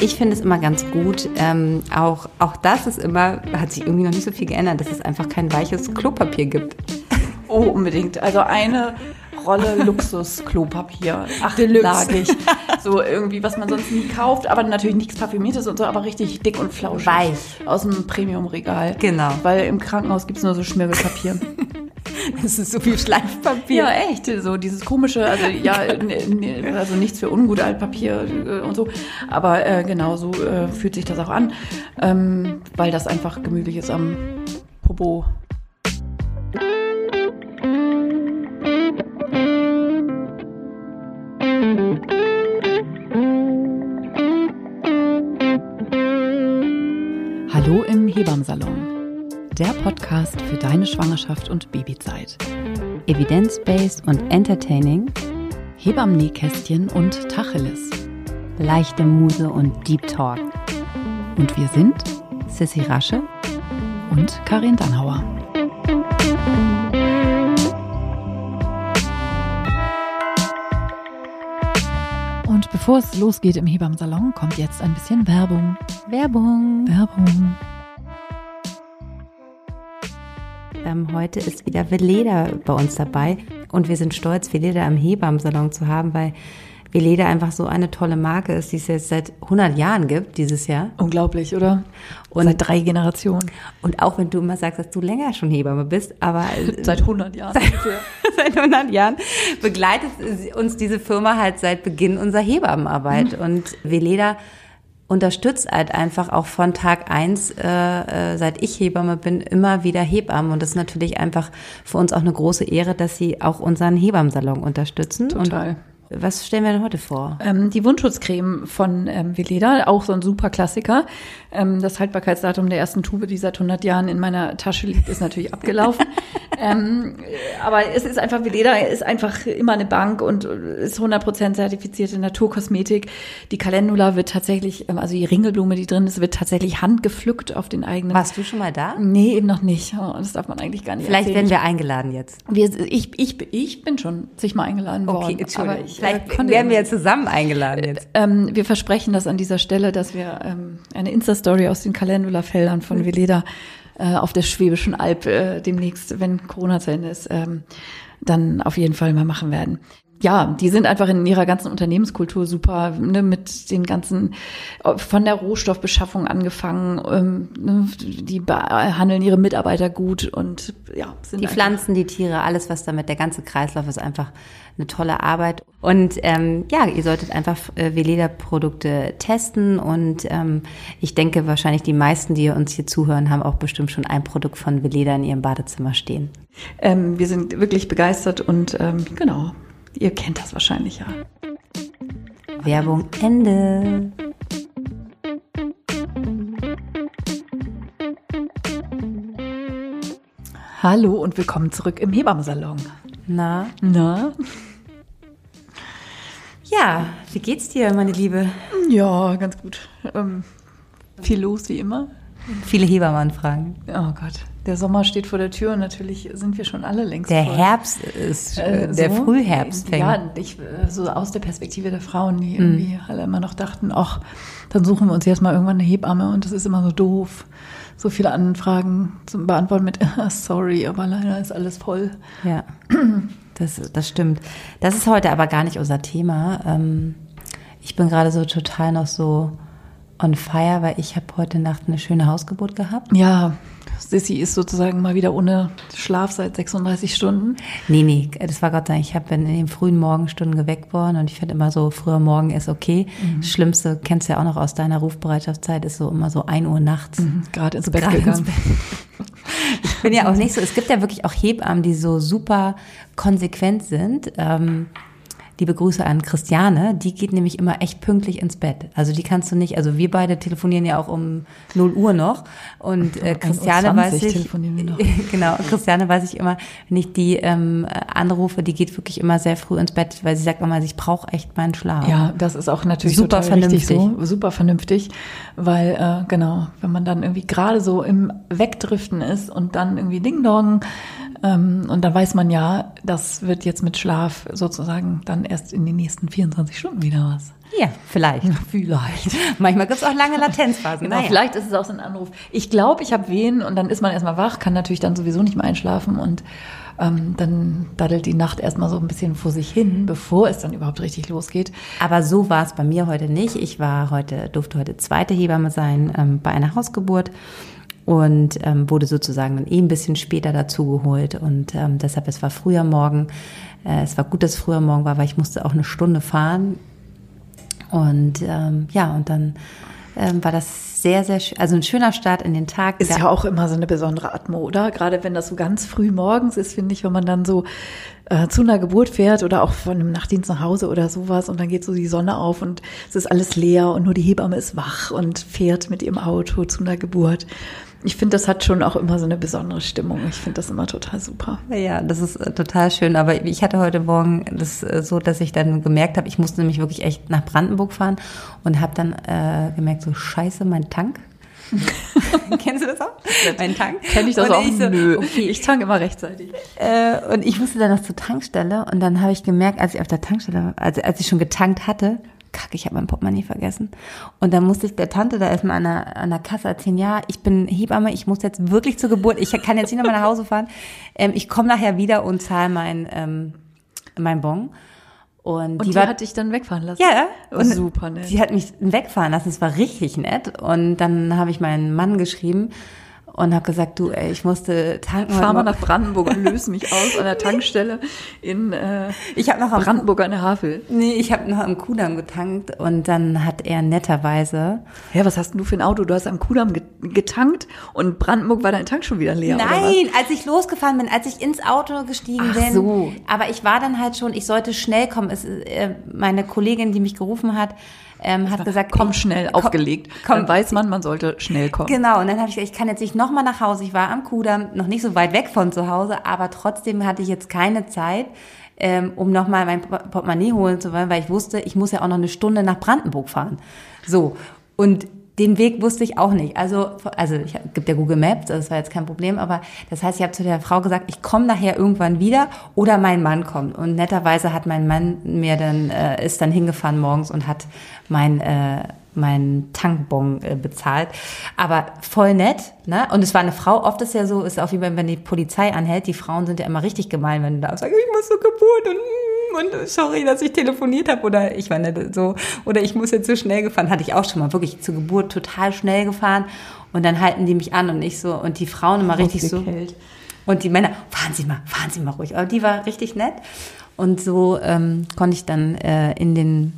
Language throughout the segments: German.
Ich finde es immer ganz gut. Ähm, auch, auch das ist immer, hat sich irgendwie noch nicht so viel geändert, dass es einfach kein weiches Klopapier gibt. Oh, unbedingt. Also eine Rolle Luxus-Klopapier. Achtlagig. so irgendwie, was man sonst nie kauft, aber natürlich nichts Parfümiertes und so, aber richtig dick und flauschig. Weich. Aus dem Premium-Regal. Genau. Weil im Krankenhaus gibt es nur so Schmirgelpapier. Das ist so viel Schleifpapier. Ja, echt. So dieses komische, also ja, also nichts für ungut Altpapier äh, und so. Aber äh, genau so äh, fühlt sich das auch an, ähm, weil das einfach gemütlich ist am Popo. Hallo im Hebammsalon. Der Podcast für deine Schwangerschaft und Babyzeit. Evidence-based und entertaining. Hebammen-Nähkästchen und Tacheles. Leichte Muse und Deep Talk. Und wir sind Sissy Rasche und Karin Dannhauer. Und bevor es losgeht im Hebammsalon, kommt jetzt ein bisschen Werbung. Werbung. Werbung. Ähm, heute ist wieder Veleda bei uns dabei und wir sind stolz, Veleda im Hebammsalon zu haben, weil Veleda einfach so eine tolle Marke ist, die es jetzt seit 100 Jahren gibt, dieses Jahr. Unglaublich, oder? Und, Seit drei Generationen. und auch wenn du immer sagst, dass du länger schon Hebamme bist, aber Seit 100 Jahren. seit 100 Jahren begleitet uns diese Firma halt seit Beginn unserer Hebammenarbeit. Und Veleda unterstützt halt einfach auch von Tag eins, äh, äh, seit ich Hebamme bin, immer wieder Hebammen. Und das ist natürlich einfach für uns auch eine große Ehre, dass sie auch unseren Hebammensalon unterstützen. Total. Und was stellen wir denn heute vor? Ähm, die Wundschutzcreme von ähm, Veleda, auch so ein super Klassiker. Ähm, das Haltbarkeitsdatum der ersten Tube, die seit 100 Jahren in meiner Tasche liegt, ist natürlich abgelaufen. ähm, aber es ist einfach, Veleda ist einfach immer eine Bank und ist 100% zertifizierte Naturkosmetik. Die Calendula wird tatsächlich, ähm, also die Ringelblume, die drin ist, wird tatsächlich handgepflückt auf den eigenen. Warst du schon mal da? Nee, eben noch nicht. Oh, das darf man eigentlich gar nicht Vielleicht erzählen. werden wir eingeladen jetzt. wir, ich, ich, ich bin schon zigmal eingeladen worden. Okay, Entschuldigung. aber ich, Vielleicht äh, werden wir ja zusammen eingeladen jetzt. ähm, wir versprechen das an dieser Stelle, dass wir ähm, eine Insta-Story aus den Calendula-Feldern von Veleda äh, auf der Schwäbischen Alb äh, demnächst, wenn Corona zu Ende ist, ähm, dann auf jeden Fall mal machen werden. Ja, die sind einfach in ihrer ganzen Unternehmenskultur super, ne, mit den ganzen, von der Rohstoffbeschaffung angefangen, ähm, ne, die behandeln ihre Mitarbeiter gut und ja, sind Die Pflanzen, die Tiere, alles was damit, der ganze Kreislauf ist einfach eine tolle Arbeit. Und ähm, ja, ihr solltet einfach äh, Veleda-Produkte testen und ähm, ich denke wahrscheinlich die meisten, die uns hier zuhören, haben auch bestimmt schon ein Produkt von Veleda in ihrem Badezimmer stehen. Ähm, wir sind wirklich begeistert und ähm, genau, ihr kennt das wahrscheinlich ja. Werbung Ende. Hallo und willkommen zurück im Hebammensalon. Na, Na? ja, wie geht's dir, meine Liebe? Ja, ganz gut. Ähm, viel los wie immer. Viele Hebammenfragen. Oh Gott, der Sommer steht vor der Tür und natürlich sind wir schon alle längst Der voll. Herbst ist, Äh, äh, der so? Frühherbst fängt. Ja, ich, äh, so aus der Perspektive der Frauen, die irgendwie alle immer noch dachten, ach, dann suchen wir uns jetzt mal irgendwann eine Hebamme und das ist immer so doof. So viele Anfragen zum Beantworten mit, sorry, aber leider ist alles voll. Ja, das, das stimmt. Das ist heute aber gar nicht unser Thema. Ähm, Ich bin gerade so total noch so on fire, weil ich habe heute Nacht eine schöne Hausgeburt gehabt. Ja, Sissy ist sozusagen mal wieder ohne Schlaf seit 36 Stunden. Nee, nee, das war Gott sei Dank. Ich habe in den frühen Morgenstunden geweckt worden und ich finde immer so, früher Morgen ist okay. Das Schlimmste, kennst du ja auch noch aus deiner Rufbereitschaftszeit, ist so immer so ein Uhr nachts. Gerade ins Bett Gerade ins gegangen. Ich bin ja auch nicht so, es gibt ja wirklich auch Hebammen, die so super konsequent sind. Ähm, liebe Grüße an Christiane, die geht nämlich immer echt pünktlich ins Bett. Also die kannst du nicht, also wir beide telefonieren ja auch um 0 Uhr noch und äh, 1:20 Christiane weiß ich, genau, Christiane weiß ich immer, wenn ich die ähm, anrufe, die geht wirklich immer sehr früh ins Bett, weil sie sagt immer, ich brauche echt meinen Schlaf. Ja, das ist auch natürlich Super vernünftig. so, super vernünftig, weil äh, genau, wenn man dann irgendwie gerade so im Wegdriften ist und dann irgendwie Ding Dong ähm, und dann weiß man ja, das wird jetzt mit Schlaf sozusagen dann erst in den nächsten 24 Stunden wieder was. Ja, vielleicht. Vielleicht. Manchmal gibt es auch lange Latenzphasen. Genau, Naja. vielleicht ist es auch so ein Anruf. Ich glaube, ich habe Wehen und dann ist man erstmal wach, kann natürlich dann sowieso nicht mehr einschlafen und ähm, dann daddelt die Nacht erstmal so ein bisschen vor sich hin, bevor es dann überhaupt richtig losgeht. Aber so war es bei mir heute nicht. Ich war heute, durfte heute zweite Hebamme sein ähm, bei einer Hausgeburt und ähm, wurde sozusagen dann eh ein bisschen später dazugeholt. Und ähm, deshalb, es war früher Morgen. Äh, es war gut, dass es früher Morgen war, weil ich musste auch eine Stunde fahren. Und ähm, ja, und dann ähm, war das sehr, sehr, sch- also ein schöner Start in den Tag. Ist ja auch immer so eine besondere Atmo, oder? Gerade wenn das so ganz früh morgens ist, finde ich, wenn man dann so äh, zu einer Geburt fährt oder auch von einem Nachtdienst nach Hause oder sowas und dann geht so die Sonne auf und es ist alles leer und nur die Hebamme ist wach und fährt mit ihrem Auto zu einer Geburt. Ich finde, das hat schon auch immer so eine besondere Stimmung. Ich finde das immer total super. Ja, das ist äh, total schön. Aber ich hatte heute Morgen das äh, so, dass ich dann gemerkt habe, ich musste nämlich wirklich echt nach Brandenburg fahren und habe dann äh, gemerkt, so scheiße, mein Tank. Kennst du das auch? Mein Tank. Kenne ich das und auch? Ich so, Nö. Okay. Ich tanke immer rechtzeitig. Äh, und ich musste dann noch zur Tankstelle und dann habe ich gemerkt, als ich auf der Tankstelle, war, also als ich schon getankt hatte, kacke, ich habe mein Portemonnaie vergessen. Und dann musste ich der Tante da erstmal an der, an der Kasse erzählen, ja, ich bin Hebamme, ich muss jetzt wirklich zur Geburt, ich kann jetzt nicht nochmal nach Hause fahren. Ähm, ich komme nachher wieder und zahle mein, ähm, mein Bon. Und, Und die die, war hat dich dann wegfahren lassen? ja, Oh, super nett. Sie hat mich wegfahren lassen, es war richtig nett. Und dann habe ich meinen Mann geschrieben und habe gesagt, du, ey, ich musste tanken. Fahr mal nach Brandenburg und löse mich aus an der Tankstelle in äh, Ich habe noch am Brandenburg an der Havel. Nee, ich habe noch am Kudamm getankt und dann hat er netterweise. Ja, was hast denn du für ein Auto? Du hast am Kudamm ge- getankt und Brandenburg war dein Tank schon wieder leer? Nein, als ich losgefahren bin, als ich ins Auto gestiegen Ach bin. so. Aber ich war dann halt schon, ich sollte schnell kommen. Es, äh, meine Kollegin, die mich gerufen hat, ähm, hat gesagt, Komm schnell, komm- aufgelegt. Komm, Dann weiß man, man sollte schnell kommen. Genau, und dann habe ich gesagt, ich kann jetzt nicht nochmal nach Hause. Ich war am Kudamm, noch nicht so weit weg von zu Hause, aber trotzdem hatte ich jetzt keine Zeit, ähm, um nochmal mein Port- Portemonnaie holen zu wollen, weil ich wusste, ich muss ja auch noch eine Stunde nach Brandenburg fahren. So, und den Weg wusste ich auch nicht. Also, also ich hab- gibt ja Google Maps, das war jetzt kein Problem, aber das heißt, ich habe zu der Frau gesagt, ich komme nachher irgendwann wieder oder mein Mann kommt. Und netterweise hat mein Mann mir dann äh, ist dann hingefahren morgens und hat mein äh, meinen Tankbon äh, bezahlt. Aber voll nett, ne? Und es war eine Frau, oft ist ja so, ist auch wie wenn, wenn die Polizei anhält, die Frauen sind ja immer richtig gemein, wenn du da sagst, ich muss zur Geburt und und sorry, dass ich telefoniert habe oder ich war nicht so oder ich muss jetzt so schnell gefahren, hatte ich auch schon mal wirklich zur Geburt total schnell gefahren und dann halten die mich an und ich so und die Frauen immer richtig so und die Männer, fahren Sie mal, fahren Sie mal ruhig. Aber die war richtig nett. Und so ähm, konnte ich dann äh, in den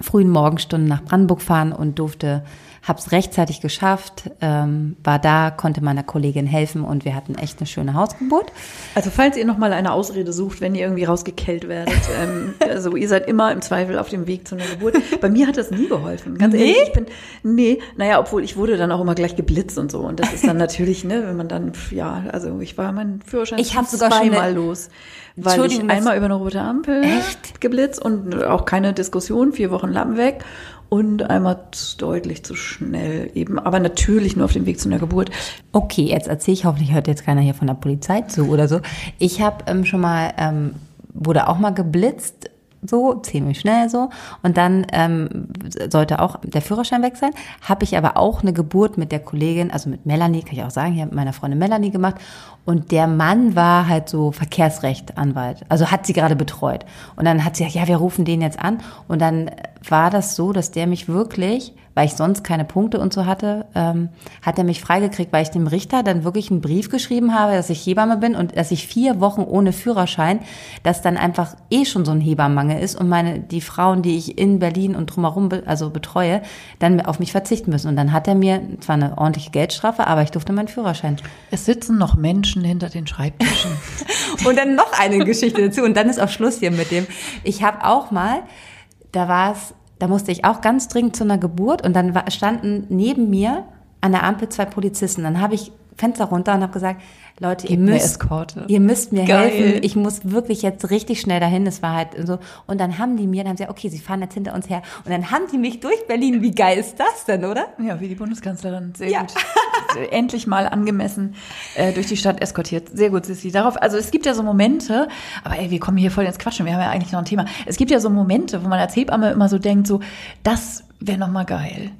frühen Morgenstunden nach Brandenburg fahren und durfte, hab's rechtzeitig geschafft, ähm, war da, konnte meiner Kollegin helfen und wir hatten echt eine schöne Hausgeburt. Also falls ihr noch mal eine Ausrede sucht, wenn ihr irgendwie rausgekellt werdet, ähm, also ihr seid immer im Zweifel auf dem Weg zu einer Geburt. Bei mir hat das nie geholfen. Ganz ehrlich, ich bin nee, naja, obwohl ich wurde dann auch immer gleich geblitzt und so und das ist dann natürlich, ne, wenn man dann ja, also ich war mein Führerschein Ich hab sogar schon zweimal eine- los, weil ich einmal über eine rote Ampel Echt? geblitzt und auch keine Diskussion, vier Wochen Lappen weg. Und einmal zu- deutlich zu schnell eben, aber natürlich nur auf dem Weg zu einer Geburt. Okay, jetzt erzähle ich, hoffentlich hört jetzt keiner hier von der Polizei zu oder so. Ich habe ähm, schon mal, ähm, wurde auch mal geblitzt, so, ziemlich schnell so. Und dann ähm, sollte auch der Führerschein weg sein. Habe ich aber auch eine Geburt mit der Kollegin, also mit Melanie, kann ich auch sagen, hier mit meiner Freundin Melanie gemacht. Und der Mann war halt so Verkehrsrechtanwalt, also hat sie gerade betreut. Und dann hat sie gesagt, ja, wir rufen den jetzt an. Und dann war das so, dass der mich wirklich, weil ich sonst keine Punkte und so hatte, ähm, hat er mich freigekriegt, weil ich dem Richter dann wirklich einen Brief geschrieben habe, dass ich Hebamme bin und dass ich vier Wochen ohne Führerschein, dass dann einfach eh schon so ein Hebammenmangel ist und meine die Frauen, die ich in Berlin und drumherum be, also betreue, dann auf mich verzichten müssen. Und dann hat er mir zwar eine ordentliche Geldstrafe, aber ich durfte meinen Führerschein. Es sitzen noch Menschen hinter den Schreibtischen. Und dann noch eine Geschichte dazu. Und dann ist auch Schluss hier mit dem. Ich habe auch mal, da war es, da musste ich auch ganz dringend zu einer Geburt und dann standen neben mir an der Ampel zwei Polizisten. Dann habe ich Fenster runter und habe gesagt, Leute, ihr müsst, ihr müsst mir Geil. helfen. Ich muss wirklich jetzt richtig schnell dahin. Das war halt so. Und dann haben die mir, dann haben sie gesagt, okay, sie fahren jetzt hinter uns her. Und dann haben die mich durch Berlin. Wie geil ist das denn, oder? Ja, wie die Bundeskanzlerin. Sehr Ja. gut. endlich mal angemessen äh, durch die Stadt eskortiert. Sehr gut, Sissi. Darauf, also es gibt ja so Momente, aber ey, wir kommen hier voll ins Quatschen, wir haben ja eigentlich noch ein Thema. Es gibt ja so Momente, wo man als Hebamme immer so denkt, so, das wäre noch mal geil.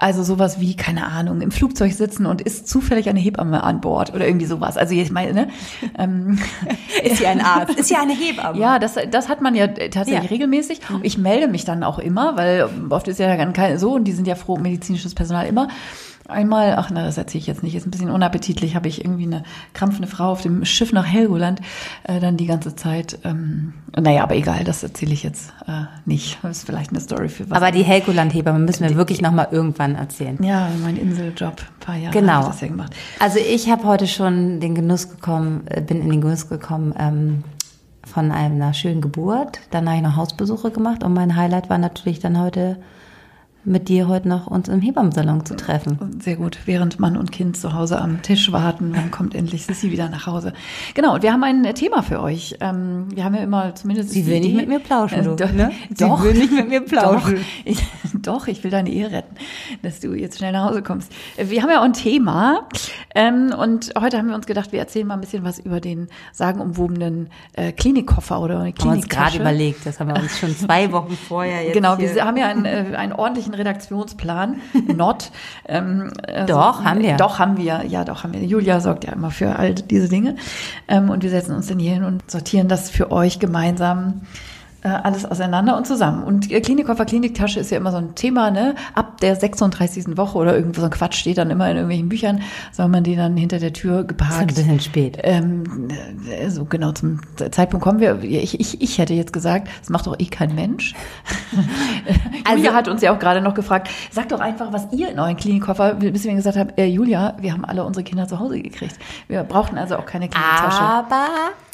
Also sowas wie, keine Ahnung, im Flugzeug sitzen und ist zufällig eine Hebamme an Bord oder irgendwie sowas. Also ich meine, ne? Ähm, ist sie ein Arzt? Ist sie eine Hebamme? Ja, das, das hat man ja tatsächlich ja. regelmäßig. Ich melde mich dann auch immer, weil oft ist ja dann keine so und die sind ja froh, medizinisches Personal immer. Einmal, ach na, das erzähle ich jetzt nicht, ist ein bisschen unappetitlich, habe ich irgendwie eine krampfende Frau auf dem Schiff nach Helgoland äh, dann die ganze Zeit. Ähm, naja, aber egal, das erzähle ich jetzt äh, nicht. Das ist vielleicht eine Story für was. Aber die Helgoland-Hebamme müssen wir wirklich nochmal irgendwann erzählen. Ja, mein Inseljob, ein paar Jahre genau. ich das ja gemacht. Also ich habe heute schon den Genuss gekommen, äh, bin in den Genuss gekommen, ähm, von einer schönen Geburt. Dann habe ich noch Hausbesuche gemacht und mein Highlight war natürlich dann heute mit dir heute noch uns im Hebammensalon zu treffen. Sehr gut, während Mann und Kind zu Hause am Tisch warten, dann kommt endlich Sissi wieder nach Hause. Genau, und wir haben ein Thema für euch. Ähm, wir haben ja immer zumindest. Sie will nicht mit mir plauschen, du, äh, ne? Sie doch, will nicht mit mir plauschen. Doch ich, doch, ich will deine Ehe retten, dass du jetzt schnell nach Hause kommst. Wir haben ja auch ein Thema ähm, und heute haben wir uns gedacht, wir erzählen mal ein bisschen was über den sagenumwobenen äh, Klinikkoffer oder Kliniktasche. Haben wir uns gerade überlegt, das haben wir uns schon zwei Wochen vorher jetzt Genau, wir haben ja einen, äh, einen ordentlichen Redaktionsplan, not. Ähm, also, doch, haben wir. Doch, haben wir. Ja, doch, haben wir. Julia sorgt ja immer für all diese Dinge. Ähm, und wir setzen uns dann hier hin und sortieren das für euch gemeinsam alles auseinander und zusammen. Und Klinikkoffer, Kliniktasche ist ja immer so ein Thema, ne? Ab der 36. Woche oder irgendwo so ein Quatsch steht dann immer in irgendwelchen Büchern, soll man die dann hinter der Tür geparkt. Das ist ein bisschen spät. Ähm, äh, so genau zum Zeitpunkt kommen wir. Ich, ich, ich hätte jetzt gesagt, das macht doch eh kein Mensch. also, Julia hat uns ja auch gerade noch gefragt, sagt doch einfach, was ihr in euren Klinikkoffer, bis wir gesagt haben, äh, Julia, wir haben alle unsere Kinder zu Hause gekriegt. Wir brauchten also auch keine Kliniktasche. Aber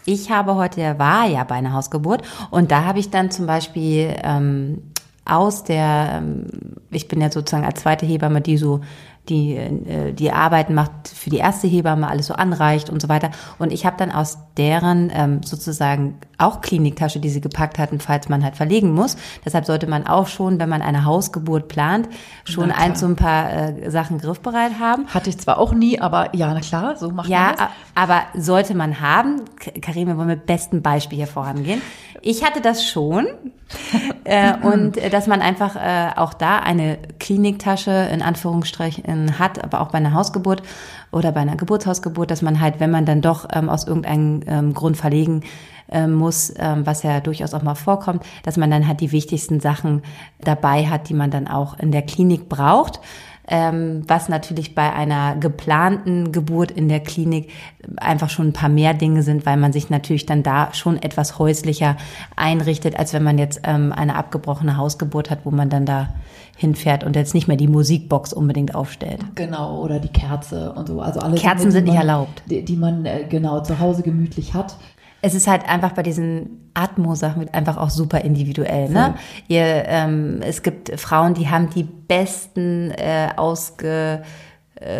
ich habe heute, war ja bei einer Hausgeburt und da habe ich dann zum Beispiel ähm, aus der, ähm, ich bin ja sozusagen als zweite Hebamme, die so die äh, die Arbeiten macht für die erste Hebamme, alles so anreicht und so weiter. Und ich habe dann aus deren ähm, sozusagen auch Kliniktasche, die sie gepackt hatten, falls man halt verlegen muss. Deshalb sollte man auch schon, wenn man eine Hausgeburt plant, schon ein so ein paar äh, Sachen griffbereit haben. Hatte ich zwar auch nie, aber ja, na klar, so macht ja, man das. Ja, aber sollte man haben. Karim, wir wollen mit bestem Beispiel hier vorangehen. Ich hatte das schon. äh, und äh, dass man einfach äh, auch da eine Kliniktasche in Anführungsstrichen hat, aber auch bei einer Hausgeburt oder bei einer Geburtshausgeburt, dass man halt, wenn man dann doch ähm, aus irgendeinem ähm, Grund verlegen ähm, muss, ähm, was ja durchaus auch mal vorkommt, dass man dann halt die wichtigsten Sachen dabei hat, die man dann auch in der Klinik braucht ähm, was natürlich bei einer geplanten Geburt in der Klinik einfach schon ein paar mehr Dinge sind, weil man sich natürlich dann da schon etwas häuslicher einrichtet, als wenn man jetzt ähm, eine abgebrochene Hausgeburt hat, wo man dann da hinfährt und jetzt nicht mehr die Musikbox unbedingt aufstellt. Genau, oder die Kerze und so. Also alle Kerzen Dinge, sind nicht erlaubt. Die, die man äh, genau zu Hause gemütlich hat es ist halt einfach bei diesen Atmo-Sachen einfach auch super individuell. Ne? Ihr, ähm, es gibt Frauen, die haben die besten äh, ausge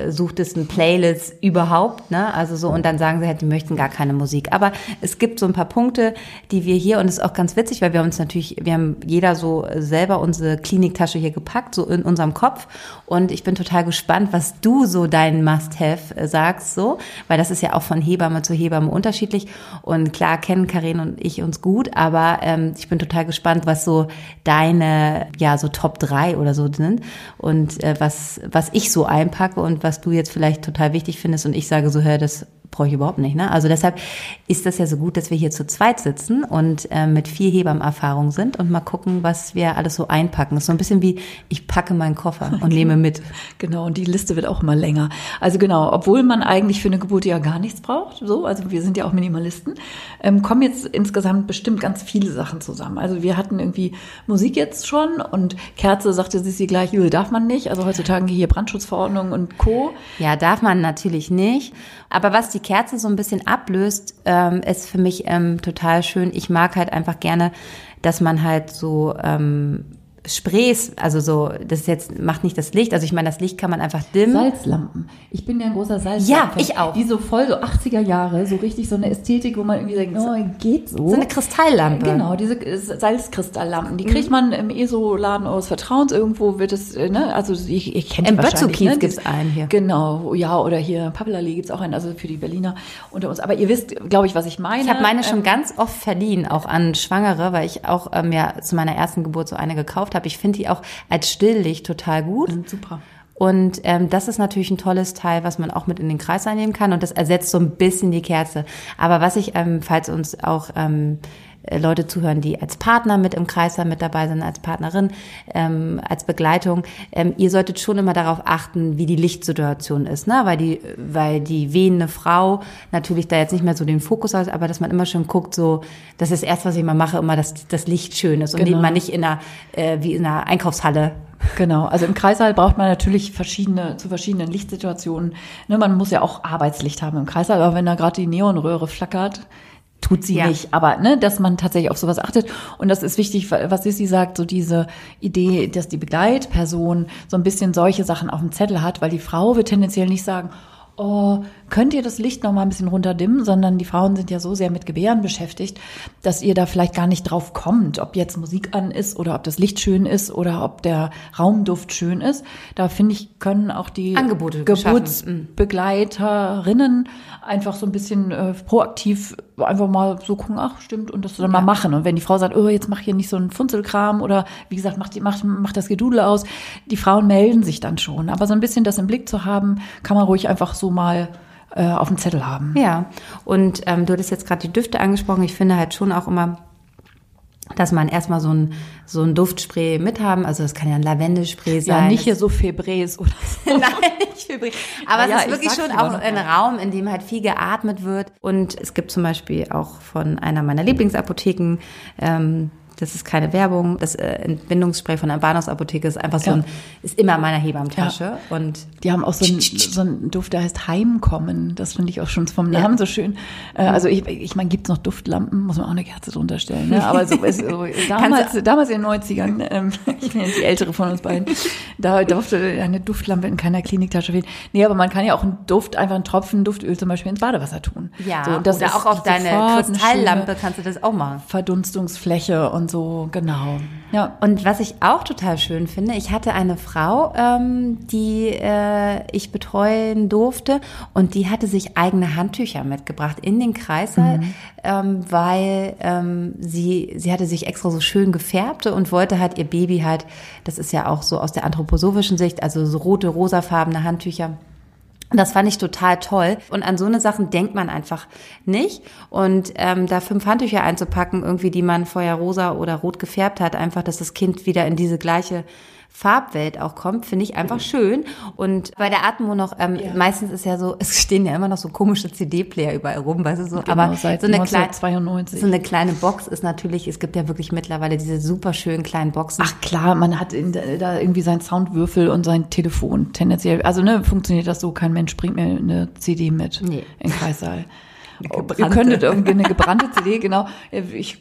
suchtesten Playlists überhaupt, ne? Also so und dann sagen sie halt, die möchten gar keine Musik. Aber es gibt so ein paar Punkte, die wir hier und es ist auch ganz witzig, weil wir uns natürlich, wir haben jeder so selber unsere Kliniktasche hier gepackt, so in unserem Kopf und ich bin total gespannt, was du so deinen Must-have äh, sagst, so, weil das ist ja auch von Hebamme zu Hebamme unterschiedlich. Und klar kennen Karin und ich uns gut, aber ähm, ich bin total gespannt, was so deine ja so Top 3 oder so sind. Und äh, was was ich so einpacke und was du jetzt vielleicht total wichtig findest. Und ich sage so, hör, das brauche ich überhaupt nicht. Ne? Also deshalb ist das ja so gut, dass wir hier zu zweit sitzen und äh, mit vier Hebammenerfahrung sind und mal gucken, was wir alles so einpacken. Das ist so ein bisschen wie, ich packe meinen Koffer und nehme mit. Genau, und die Liste wird auch immer länger. Also genau, obwohl man eigentlich für eine Geburt ja gar nichts braucht, so, also wir sind ja auch Minimalisten, ähm, kommen jetzt insgesamt bestimmt ganz viele Sachen zusammen. Also wir hatten irgendwie Musik jetzt schon und Kerze sagte sie gleich, darf man nicht. Also heutzutage hier Brandschutzverordnung und Co. Ja, darf man natürlich nicht. Aber was die Kerze so ein bisschen ablöst, ähm, ist für mich ähm, total schön. Ich mag halt einfach gerne, dass man halt so ähm, Sprays, also so, das ist jetzt macht nicht das Licht, also ich meine, das Licht kann man einfach dimmen. Salzlampen. Ich bin ja ein großer Salzlampen. Ja, ich auch. Die so voll so 80er Jahre, so richtig so eine Ästhetik, wo man irgendwie denkt, oh, geht so. So eine Kristalllampe. Genau, diese Salzkristalllampen, die kriegt man im ESO-Laden eures Vertrauens irgendwo, wird es, äh, ne, also ich, ich kenne Im wahrscheinlich, Bötzow-Kiez ne? gibt's einen hier. Genau, ja, oder hier in Pappelallee gibt's auch einen, also für die Berliner unter uns. Aber ihr wisst, glaube ich, was ich meine. Ich habe meine schon Ähm, ganz oft verliehen, auch an Schwangere, weil ich auch ähm, ja zu meiner ersten Geburt so eine gekauft habe. Ich finde die auch als Stilllicht total gut. Super. Und ähm, das ist natürlich ein tolles Teil, was man auch mit in den Kreis einnehmen kann. Und das ersetzt so ein bisschen die Kerze. Aber was ich, ähm, falls uns auch ähm, äh, Leute zuhören, die als Partner mit im Kreis mit dabei sind, als Partnerin, ähm, als Begleitung, ähm, ihr solltet schon immer darauf achten, wie die Lichtsituation ist, ne? Weil die, weil die wehende Frau natürlich da jetzt nicht mehr so den Fokus hat, aber dass man immer schon guckt, so, das ist erst, was ich immer mache, immer, dass das Licht schön ist und Genau. man nicht in einer, äh, wie in einer Einkaufshalle Genau, also im Kreissaal braucht man natürlich verschiedene, zu verschiedenen Lichtsituationen. Ne, man muss ja auch Arbeitslicht haben im Kreissaal, aber wenn da gerade die Neonröhre flackert, tut sie Ja. nicht. Aber ne, dass man tatsächlich auf sowas achtet. Und das ist wichtig, was Sissi sagt, so diese Idee, dass die Begleitperson so ein bisschen solche Sachen auf dem Zettel hat, weil die Frau wird tendenziell nicht sagen, oh, könnt ihr das Licht noch mal ein bisschen runterdimmen, sondern die Frauen sind ja so sehr mit Gebären beschäftigt, dass ihr da vielleicht gar nicht drauf kommt, ob jetzt Musik an ist oder ob das Licht schön ist oder ob der Raumduft schön ist. Da finde ich, können auch die Angebote. Geburtsbegleiterinnen einfach so ein bisschen äh, proaktiv einfach mal so gucken, ach stimmt, und das dann mal machen. Und wenn die Frau sagt, oh, jetzt mach hier nicht so einen Funzelkram oder wie gesagt, mach, die, mach, mach das Gedudel aus, die Frauen melden sich dann schon. Aber so ein bisschen das im Blick zu haben, kann man ruhig einfach so mal äh, auf dem Zettel haben. Ja, und ähm, du hattest jetzt gerade die Düfte angesprochen. Ich finde halt schon auch immer, dass man erstmal so ein, so ein Duftspray mit haben. Also das kann ja ein Lavendelspray sein. Ja, nicht hier so Febrés oder so. Nein, nicht übrig. Aber Ja, es ist ich wirklich schon auch ein. Raum, in dem halt viel geatmet wird. Und es gibt zum Beispiel auch von einer meiner Lieblingsapotheken, ähm, das ist keine Werbung, das äh, Entbindungsspray von der Bahnhofsapotheke ist einfach so Ja. ein, ist immer in meiner Hebammentasche. Und Die haben auch so einen, so einen Duft, der heißt Heimkommen. Das finde ich auch schon vom Namen so schön. Äh, also ich, ich meine, gibt's noch Duftlampen? Muss man auch eine Kerze drunter stellen. Ne? Aber so, ist, so damals, damals in den 90ern, ähm, ich bin jetzt die ältere von uns beiden, da durfte eine Duftlampe in keiner Kliniktasche fehlen. Nee, aber man kann ja auch einen Duft, einfach einen Tropfen Duftöl zum Beispiel ins Badewasser tun. ja, so, und das oder ist auch auf deine Kristalllampe kannst du das auch machen. Verdunstungsfläche und so, genau. Ja. Und was ich auch total schön finde, ich hatte eine Frau, ähm, die äh, ich betreuen durfte und die hatte sich eigene Handtücher mitgebracht in den Kreissaal, ähm, weil ähm, sie, sie hatte sich extra so schön gefärbt und wollte halt ihr Baby halt, das ist ja auch so aus der anthroposophischen Sicht, also so rote, rosafarbene Handtücher. Das fand ich total toll. Und an so eine Sachen denkt man einfach nicht. Und ähm, da fünf Handtücher einzupacken, irgendwie, die man vorher rosa oder rot gefärbt hat, einfach, dass das Kind wieder in diese gleiche Farbwelt auch kommt, finde ich einfach schön. Und bei der Atmo noch, ähm, meistens ist ja so, es stehen ja immer noch so komische CD-Player überall rum, weißt du so. Aber Genau, seit so eine, kleine, 1992. so eine kleine Box ist natürlich, es gibt ja wirklich mittlerweile diese super schönen kleinen Boxen. Ach klar, man hat in, da irgendwie seinen Soundwürfel und sein Telefon tendenziell. Also ne, funktioniert das so, kein Mensch bringt mir eine CD mit Nee. in den Ihr gebrannte. könntet irgendwie eine gebrannte CD, genau. Ich,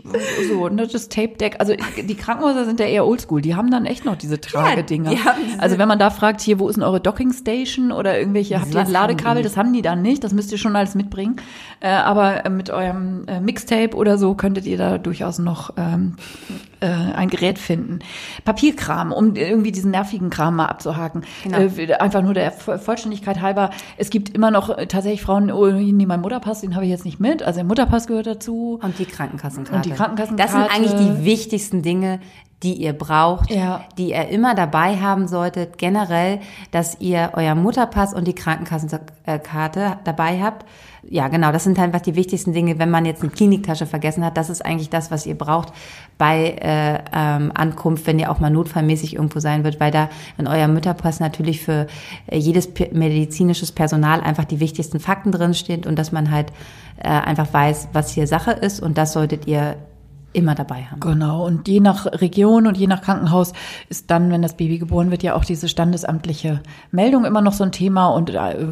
so, ne, das Tape-Deck. Also die Krankenhäuser sind ja eher oldschool. Die haben dann echt noch diese Tragedinger. die haben diese- also wenn man da fragt, hier, wo ist denn eure Docking-Station oder irgendwelche, habt ihr ein die Ladekabel? Das haben die dann nicht. Das müsst ihr schon alles mitbringen. Äh, aber äh, mit eurem äh, Mixtape oder so könntet ihr da durchaus noch ähm, äh, ein Gerät finden. Papierkram, um irgendwie diesen nervigen Kram mal abzuhaken. Genau. Äh, einfach nur der Vo- Vollständigkeit halber. Es gibt immer noch äh, tatsächlich Frauen, oh, nee, mein Mutterpass, den habe ich jetzt nicht mit. Also der Mutterpass gehört dazu. Und die Krankenkassenkarte. Und die Krankenkassenkarte. Das sind eigentlich die wichtigsten Dinge, die ihr braucht, Ja. die ihr immer dabei haben solltet. Generell, dass ihr euer Mutterpass und die Krankenkassenkarte dabei habt. Ja, genau, das sind einfach die wichtigsten Dinge. Wenn man jetzt eine Kliniktasche vergessen hat, das ist eigentlich das, was ihr braucht bei äh, ähm, Ankunft, wenn ihr auch mal notfallmäßig irgendwo sein wird, weil da in eurem Mutterpass natürlich für äh, jedes medizinisches Personal einfach die wichtigsten Fakten drin stehen und dass man halt äh, einfach weiß, was hier Sache ist und das solltet ihr immer dabei haben. Genau. Und je nach Region und je nach Krankenhaus ist dann, wenn das Baby geboren wird, ja auch diese standesamtliche Meldung immer noch so ein Thema. Und äh,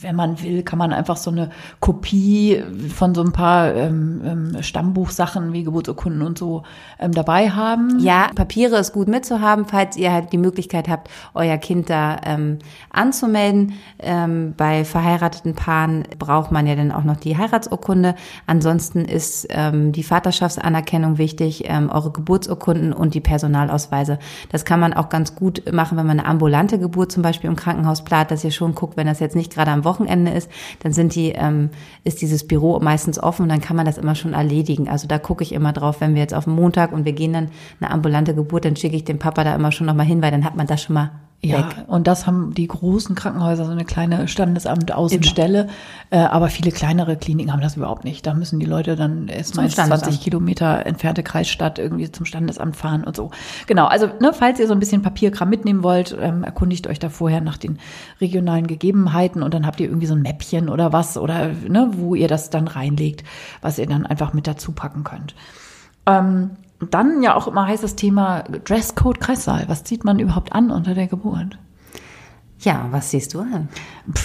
wenn man will, kann man einfach so eine Kopie von so ein paar ähm, ähm, Stammbuchsachen wie Geburtsurkunden und so ähm, dabei haben. Ja, Papiere ist gut mitzuhaben, falls ihr halt die Möglichkeit habt, euer Kind da ähm, anzumelden. Ähm, bei verheirateten Paaren braucht man ja dann auch noch die Heiratsurkunde. Ansonsten ist ähm, die Vaterschaftsanerkennung Anerkennung wichtig, ähm, eure Geburtsurkunden und die Personalausweise. Das kann man auch ganz gut machen, wenn man eine ambulante Geburt zum Beispiel im Krankenhaus plant, dass ihr schon guckt, wenn das jetzt nicht gerade am Wochenende ist, dann sind die, ähm, ist dieses Büro meistens offen und dann kann man das immer schon erledigen. Also da gucke ich immer drauf, wenn wir jetzt auf Montag und wir gehen dann eine ambulante Geburt, dann schicke ich den Papa da immer schon nochmal hin, weil dann hat man das schon mal ja, weg. und das haben die großen Krankenhäuser, so eine kleine Standesamt-Außenstelle. Äh, aber viele kleinere Kliniken haben das überhaupt nicht. Da müssen die Leute dann erstmal 20 Kilometer entfernte Kreisstadt irgendwie zum Standesamt fahren und so. Genau, also ne, falls ihr so ein bisschen Papierkram mitnehmen wollt, ähm, erkundigt euch da vorher nach den regionalen Gegebenheiten und dann habt ihr irgendwie so ein Mäppchen oder was oder ne, wo ihr das dann reinlegt, was ihr dann einfach mit dazu packen könnt. Ähm, dann ja auch immer heißes Thema Dresscode Kreissaal. Was zieht man überhaupt an unter der Geburt? Ja, was siehst du an?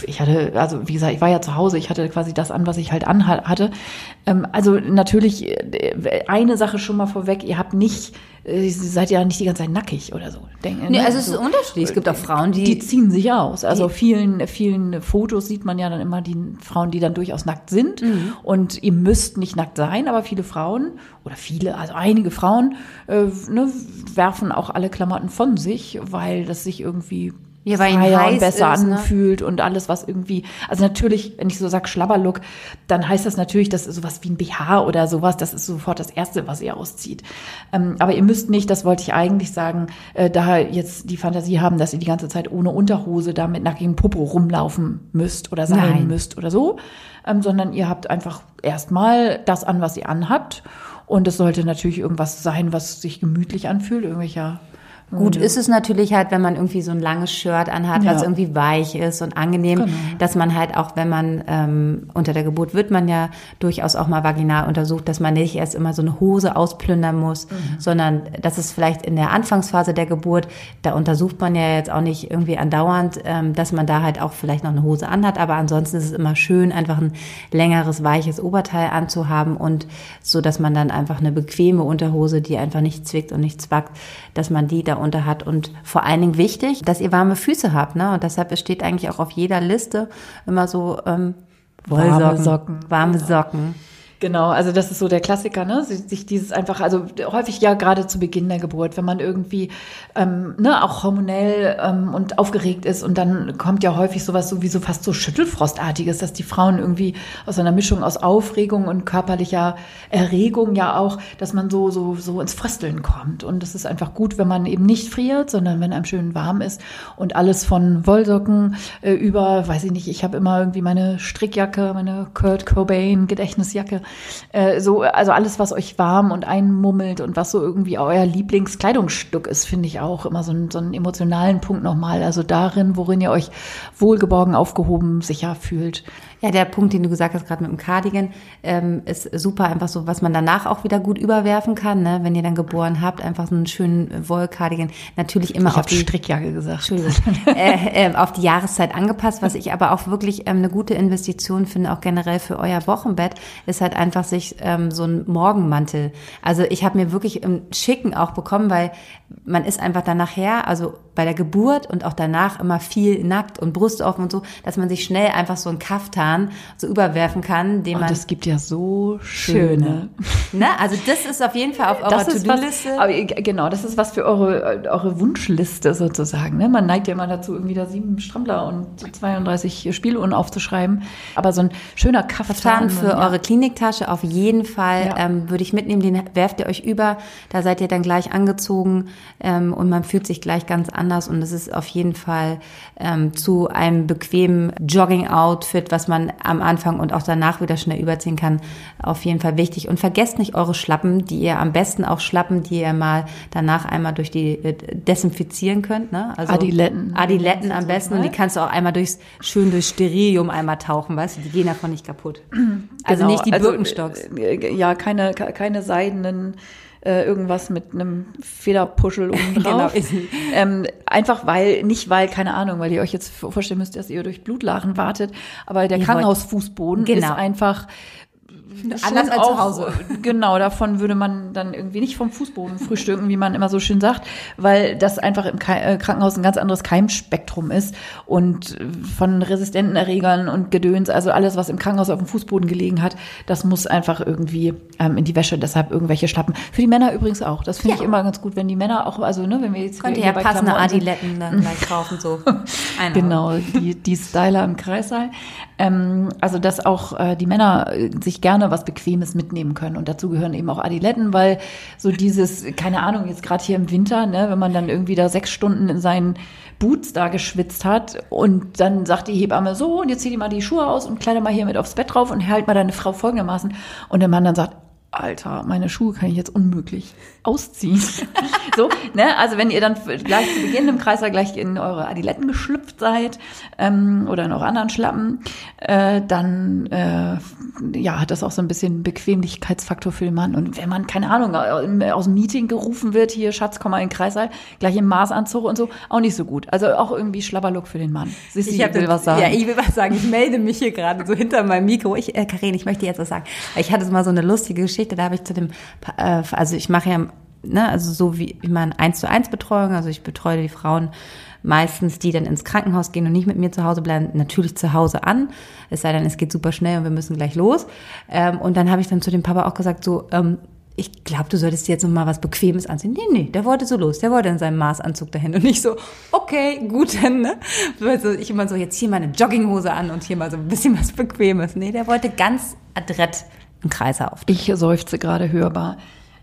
Ich hatte, also wie gesagt, ich war ja zu Hause, ich hatte quasi das an, was ich halt an hatte. Ähm, also natürlich äh, eine Sache schon mal vorweg, ihr habt nicht, äh, ihr seid ja nicht die ganze Zeit nackig oder so. Denke, nee, ne? also es ist unterschiedlich. Es gibt auch Frauen, die... Die ziehen sich aus. Also vielen, vielen Fotos sieht man ja dann immer die Frauen, die dann durchaus nackt sind. Mhm. Und ihr müsst nicht nackt sein, aber viele Frauen oder viele, also einige Frauen äh, ne, werfen auch alle Klamotten von sich, weil das sich irgendwie ja, weil freier und besser ist, ne? anfühlt ne? und alles, was irgendwie, also natürlich, wenn ich so sage Schlabberlook, dann heißt das natürlich, das ist sowas wie ein BH oder sowas, das ist sofort das Erste, was ihr auszieht. Ähm, aber ihr müsst nicht, das wollte ich eigentlich sagen, äh, da jetzt die Fantasie haben, dass ihr die ganze Zeit ohne Unterhose da mit nackigem Popo rumlaufen müsst oder sein Nein. müsst oder so, ähm, sondern ihr habt einfach erstmal das an, was ihr anhabt. Und es sollte natürlich irgendwas sein, was sich gemütlich anfühlt, irgendwelcher Gut mhm. ist es natürlich halt, wenn man irgendwie so ein langes Shirt anhat, ja. was irgendwie weich ist und angenehm, genau. dass man halt auch, wenn man ähm, unter der Geburt wird man ja durchaus auch mal vaginal untersucht, dass man nicht erst immer so eine Hose ausplündern muss, mhm. sondern das ist vielleicht in der Anfangsphase der Geburt, da untersucht man ja jetzt auch nicht irgendwie andauernd, ähm, dass man da halt auch vielleicht noch eine Hose anhat, aber ansonsten ist es immer schön, einfach ein längeres, weiches Oberteil anzuhaben und so, dass man dann einfach eine bequeme Unterhose, die einfach nicht zwickt und nicht zwackt, dass man die da darunter hat. Und vor allen Dingen wichtig, dass ihr warme Füße habt. Ne? Und deshalb steht eigentlich auch auf jeder Liste immer so ähm, Warme Socken. Warme Socken. Genau, also das ist so der Klassiker, ne? Sich dieses einfach, also häufig ja gerade zu Beginn der Geburt, wenn man irgendwie ähm, ne, auch hormonell ähm, und aufgeregt ist und dann kommt ja häufig sowas sowieso fast so Schüttelfrostartiges, dass die Frauen irgendwie aus einer Mischung aus Aufregung und körperlicher Erregung ja auch, dass man so so so ins Frösteln kommt und das ist einfach gut, wenn man eben nicht friert, sondern wenn einem schön warm ist und alles von Wollsocken äh, über, weiß ich nicht, ich habe immer irgendwie meine Strickjacke, meine Kurt Cobain Gedächtnisjacke äh, so, also alles, was euch warm und einmummelt und was so irgendwie euer Lieblingskleidungsstück ist, finde ich auch immer so, einen, so einen emotionalen Punkt nochmal. Also darin, worin ihr euch wohlgeborgen, aufgehoben, sicher fühlt. Ja, der Punkt, den du gesagt hast, gerade mit dem Cardigan, ähm, ist super einfach so, was man danach auch wieder gut überwerfen kann, ne? wenn ihr dann geboren habt, einfach so einen schönen Wollcardigan. Natürlich immer ich auf die Strickjacke gesagt. äh, äh, auf die Jahreszeit angepasst. Was ich aber auch wirklich ähm, eine gute Investition finde, auch generell für euer Wochenbett, ist halt einfach sich ähm, so ein Morgenmantel. Also ich habe mir wirklich im Schicken auch bekommen, weil man ist einfach dann nachher, also bei der Geburt und auch danach immer viel nackt und Brust offen und so, dass man sich schnell einfach so ein Kaftan so überwerfen kann, den und man. Es gibt ja so schöne. ne? Also das ist auf jeden Fall auf eurer To-Do-Liste. Genau, das ist was für eure, eure Wunschliste sozusagen. Ne? Man neigt ja immer dazu, irgendwie da sieben Strampler und 32 Spieluhren aufzuschreiben. Aber so ein schöner Kaftan. für ja. eure Kliniktasche auf jeden Fall ja. ähm, würde ich mitnehmen. Den werft ihr euch über. Da seid ihr dann gleich angezogen ähm, und man fühlt sich gleich ganz anders und es ist auf jeden Fall ähm, zu einem bequemen Jogging-Outfit, was man man am Anfang und auch danach wieder schnell überziehen kann, auf jeden Fall wichtig. Und vergesst nicht eure Schlappen, die ihr am besten auch Schlappen, die ihr mal danach einmal durch die äh, desinfizieren könnt. Ne? Also Adiletten. Adiletten am besten und die kannst du auch einmal durchs schön durchs Sterilium einmal tauchen, weißt du, die gehen davon nicht kaputt. Also genau. nicht die also, Birkenstocks. Äh, ja, keine keine seidenen äh, irgendwas mit einem Federpuschel oben drauf. genau. ähm, einfach weil, nicht weil, keine Ahnung, weil ihr euch jetzt vorstellen müsst, dass ihr durch Blutlachen wartet, aber der Krankenhausfußboden genau. ist einfach Anders als auch, zu Hause. Genau, davon würde man dann irgendwie nicht vom Fußboden frühstücken, wie man immer so schön sagt, weil das einfach im äh, Krankenhaus ein ganz anderes Keimspektrum ist und von resistenten Erregern und Gedöns, also alles, was im Krankenhaus auf dem Fußboden gelegen hat, das muss einfach irgendwie ähm, in die Wäsche, deshalb irgendwelche Schlappen. Für die Männer übrigens auch. Das finde ja. ich immer ganz gut, wenn die Männer auch, also ne, wenn wir jetzt Könnt ihr ja passende Adiletten dann gleich kaufen, so. genau, die, die Styler im Kreissaal. Ähm, also, dass auch äh, die Männer äh, sich gerne was Bequemes mitnehmen können. Und dazu gehören eben auch Adiletten, weil so dieses, keine Ahnung, jetzt gerade hier im Winter, ne, wenn man dann irgendwie da sechs Stunden in seinen Boots da geschwitzt hat und dann sagt die Hebamme so, und jetzt zieh dir mal die Schuhe aus und kleide mal hier mit aufs Bett drauf und halt mal deine Frau folgendermaßen. Und der Mann dann sagt, Alter, meine Schuhe kann ich jetzt unmöglich ausziehen. so, ne? Also wenn ihr dann gleich zu Beginn im Kreis gleich in eure Adiletten geschlüpft seid ähm, oder in eure anderen Schlappen, äh, dann äh, ja hat das auch so ein bisschen Bequemlichkeitsfaktor für den Mann. Und wenn man keine Ahnung aus dem Meeting gerufen wird, hier Schatz, komm mal in den Kreissaal, gleich im Maßanzug und so, auch nicht so gut. Also auch irgendwie Schlabberlook für den Mann. Siehst ich will was sagen. Ja, ich will was sagen. Ich melde mich hier gerade so hinter meinem Mikro. Ich, äh, Karin, ich möchte jetzt was sagen. Ich hatte mal so eine lustige Geschichte Geschichte, da habe ich zu dem, äh, also ich mache ja, ne, also so wie, man eins zu eins Betreuung, also ich betreue die Frauen meistens, die dann ins Krankenhaus gehen und nicht mit mir zu Hause bleiben, natürlich zu Hause an. Es sei denn, es geht super schnell und wir müssen gleich los. Ähm, und dann habe ich dann zu dem Papa auch gesagt, so, ähm, ich glaube, du solltest jetzt noch mal was Bequemes anziehen. Nee, nee, der wollte so los. Der wollte in seinem Maßanzug dahin. Und ich so, okay, gut, dann, ne? Also ich immer so, jetzt hier meine Jogginghose an und hier mal so ein bisschen was Bequemes. Nee, der wollte ganz adrett einen Kreis auf. Ich seufze gerade hörbar.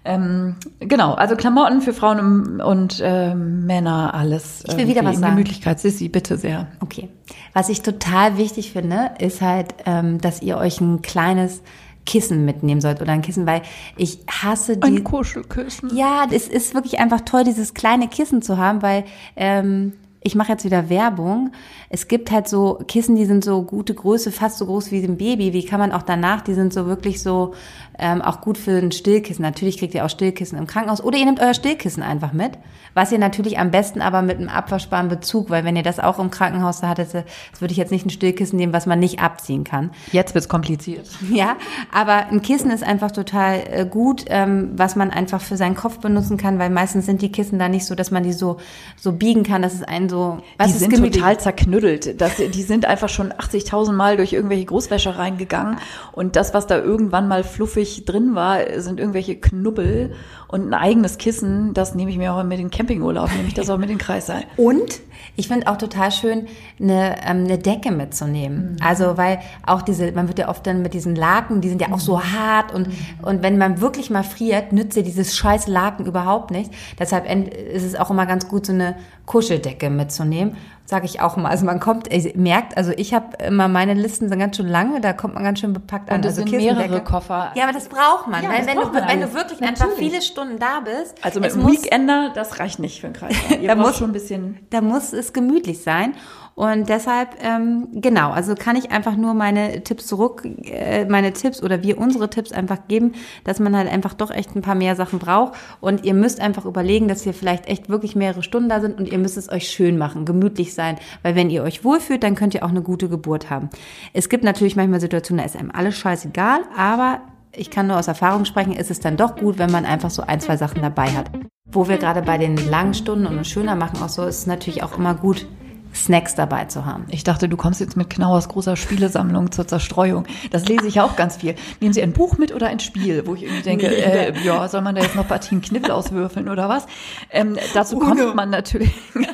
Ähm, genau, also Klamotten für Frauen und äh, Männer, alles. Ich will wieder was sagen. Gemütlichkeit, Sissi, bitte sehr. Okay. Was ich total wichtig finde, ist halt, ähm, dass ihr euch ein kleines Kissen mitnehmen sollt oder ein Kissen, weil ich hasse die. Ein Kuschelkissen. Ja, es ist wirklich einfach toll, dieses kleine Kissen zu haben, weil ähm, ich mache jetzt wieder Werbung. Es gibt halt so Kissen, die sind so gute Größe, fast so groß wie ein Baby. Wie kann man auch danach, die sind so wirklich so ähm, auch gut für ein Stillkissen. Natürlich kriegt ihr auch Stillkissen im Krankenhaus oder ihr nehmt euer Stillkissen einfach mit. Was ihr natürlich am besten aber mit einem abwaschbaren Bezug, weil wenn ihr das auch im Krankenhaus da hattet, das würde ich jetzt nicht ein Stillkissen nehmen, was man nicht abziehen kann. Jetzt wird's kompliziert. Ja, aber ein Kissen ist einfach total äh, gut, ähm, was man einfach für seinen Kopf benutzen kann, weil meistens sind die Kissen da nicht so, dass man die so so biegen kann, dass es einen so. Was die sind total zerknüttelt. Das, die sind einfach schon 80.000 Mal durch irgendwelche Großwäschereien gegangen und das, was da irgendwann mal fluffig drin war, sind irgendwelche Knubbel und ein eigenes Kissen, das nehme ich mir auch mit den Campingurlaub, nehme ich das auch mit den Kreissaal. Und ich finde auch total schön, eine, ähm, eine Decke mitzunehmen. Mhm. Also, weil auch diese, man wird ja oft dann mit diesen Laken, die sind ja auch so mhm. hart und, mhm. und wenn man wirklich mal friert, nützt ja dieses scheiß Laken überhaupt nicht. Deshalb ist es auch immer ganz gut, so eine Kuscheldecke mitzunehmen sage ich auch mal. Also man kommt, ich merkt, also ich habe immer meine Listen sind ganz schön lange, da kommt man ganz schön bepackt an. Und das also sind mehrere Koffer. Ja, aber das braucht man, ja, weil wenn du, wenn du wirklich Natürlich. einfach viele Stunden da bist. Also mit einem Weekender, das reicht nicht für einen Kreis. da muss schon ein bisschen. Da muss es gemütlich sein. Und deshalb, ähm, genau, also kann ich einfach nur meine Tipps zurück, äh, meine Tipps oder wir unsere Tipps einfach geben, dass man halt einfach doch echt ein paar mehr Sachen braucht. Und ihr müsst einfach überlegen, dass ihr vielleicht echt wirklich mehrere Stunden da sind und ihr müsst es euch schön machen, gemütlich sein. Weil wenn ihr euch wohlfühlt, dann könnt ihr auch eine gute Geburt haben. Es gibt natürlich manchmal Situationen, da ist einem alles scheißegal, aber ich kann nur aus Erfahrung sprechen, ist es dann doch gut, wenn man einfach so ein, zwei Sachen dabei hat. Wo wir gerade bei den langen Stunden und schöner machen auch so, ist es natürlich auch immer gut, Snacks dabei zu haben. Ich dachte, du kommst jetzt mit Knauers großer Spielesammlung zur Zerstreuung. Das lese ich auch ganz viel. Nehmen Sie ein Buch mit oder ein Spiel, wo ich irgendwie denke, äh, ja, soll man da jetzt noch Partien Kniffel auswürfeln oder was? Ähm, dazu Uno. kommt man natürlich.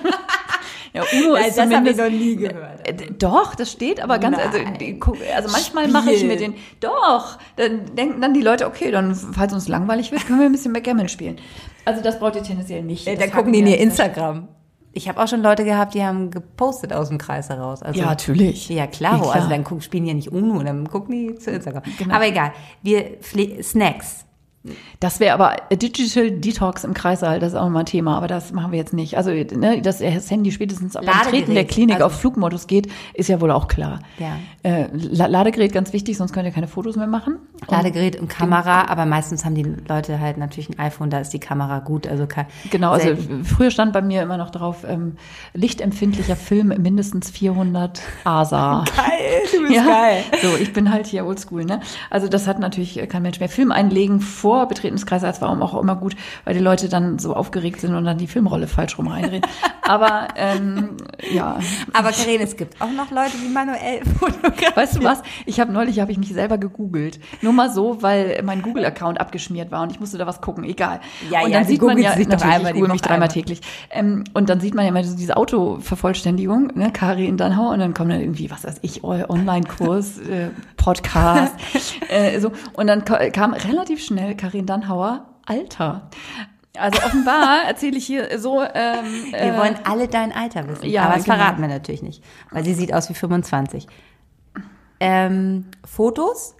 Ja, Uno ja, ist das habe ich noch nie gehört. Also. Doch, das steht aber ganz, also, also manchmal mache ich mir den, doch, dann denken dann die Leute, okay, dann, falls uns langweilig wird, können wir ein bisschen Backgammon spielen. Also das braucht ihr tendenziell nicht. Ja, da gucken die in ihr Instagram. Ich habe auch schon Leute gehabt, die haben gepostet aus dem Kreis heraus. Also, Ja, natürlich. Ja, klar. Ja, klar. Also dann gucken, spielen ja nicht UNO, dann gucken die zu Instagram. Genau. Aber egal. Wir Snacks. Das wäre aber Digital Detox im Kreißsaal, das ist auch mal ein Thema, aber das machen wir jetzt nicht. Also, ne, dass das Handy spätestens beim Treten der Klinik also- auf Flugmodus geht, ist ja wohl auch klar. Ja. Äh, La- Ladegerät ganz wichtig, sonst könnt ihr keine Fotos mehr machen. Ladegerät und Kamera, aber meistens haben die Leute halt natürlich ein iPhone, da ist die Kamera gut. Also Genau, also früher stand bei mir immer noch drauf, ähm, lichtempfindlicher Film mindestens 400 ASA. Geil, du bist Ja, so, ich bin halt hier oldschool, ne? Also das hat natürlich kein Mensch mehr. Film einlegen vor Betreten des Kreises war auch immer gut, weil die Leute dann so aufgeregt sind und dann die Filmrolle falsch rum reindrehen. Aber ähm, ja, Aber Karin, es gibt auch noch Leute, die manuell fotografieren. weißt du was? Ich habe neulich habe ich mich selber gegoogelt, nur mal so, weil mein Google-Account abgeschmiert war und ich musste da was gucken. Egal. Ja, und ja, dann du sieht man ja doch natürlich, einmal ich google mich dreimal täglich. Ähm, und dann sieht man ja immer so diese Autovervollständigung, ne, Karin Dannhauer und dann kommt dann irgendwie was weiß ich, Online-Kurs, äh, Podcast, äh, so und dann kam relativ schnell Karin Dannhauer Alter. Also offenbar erzähle ich hier so. Ähm, Wir äh, wollen alle dein Alter wissen. ja, aber das genau. verraten wir natürlich nicht, weil sie sieht aus wie 25. Ähm, Fotos?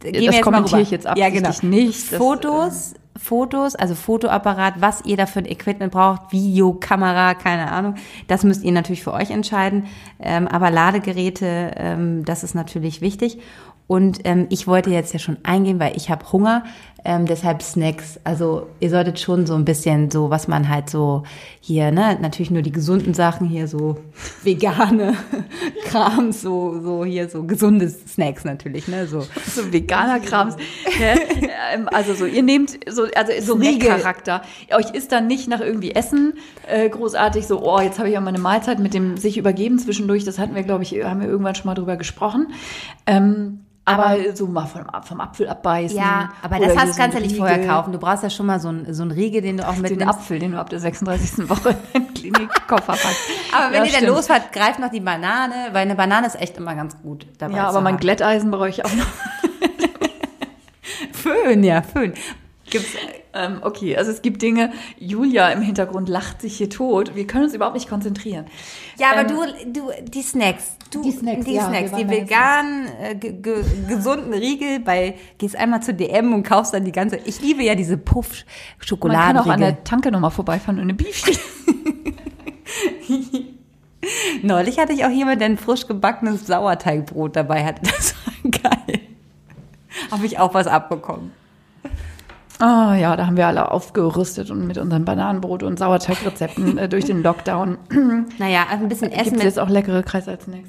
Gehen das kommentiere ich jetzt Ja, genau. absichtlich nicht. Das, Fotos, Fotos, also Fotoapparat, was ihr da für ein Equipment braucht, Video, Kamera, keine Ahnung. Das müsst ihr natürlich für euch entscheiden. Ähm, aber Ladegeräte, ähm, das ist natürlich wichtig. Und ähm, ich wollte jetzt ja schon eingehen, weil ich habe Hunger, ähm, deshalb Snacks. Also ihr solltet schon so ein bisschen so, was man halt so hier, ne, natürlich nur die gesunden Sachen hier, so vegane Kram, so, so hier so gesunde Snacks natürlich, ne, so. so veganer Krams. ne? Also so, ihr nehmt so, also so Riegel. Charakter. Euch ist dann nicht nach irgendwie Essen äh, großartig so, oh, jetzt habe ich ja meine Mahlzeit mit dem sich übergeben zwischendurch. Das hatten wir, glaube ich, haben wir irgendwann schon mal drüber gesprochen. Ähm, aber, so mal vom, vom Apfel abbeißen. Ja, aber das hast, du ein nicht vorher kaufen. Du brauchst ja schon mal so ein, so ein Riegel, den du auch Den mitnimmst. Apfel, den du ab der 36. Woche in den Klinikkoffer packst. Aber wenn ja, ihr dann losfahrt, greift noch die Banane, weil eine Banane ist echt immer ganz gut dabei Ja, aber mein. Glätteisen brauche ich auch noch. Föhn, ja, Föhn. Gibt's, Ähm, okay, also es gibt Dinge, Julia im Hintergrund lacht sich hier tot. Wir können uns überhaupt nicht konzentrieren. ja, aber Ähm, du, du, die Snacks. Du, Die Snacks, die, ja, Snacks, die veganen, äh, ge, ge, gesunden Riegel bei, gehst einmal zu DM und kaufst dann die ganze, ich liebe ja diese Man kann auch an der Tanke nochmal vorbeifahren und eine Beefy. Neulich hatte ich auch jemand, der ein frisch gebackenes Sauerteigbrot dabei hatte. Das war geil. Habe ich auch was abbekommen. Ah ja, da haben wir alle aufgerüstet und mit unseren Bananenbrot und Sauerteigrezepten äh, durch den Lockdown Naja, also ein bisschen Essen gibt es jetzt auch leckere Kreisaltsnacks.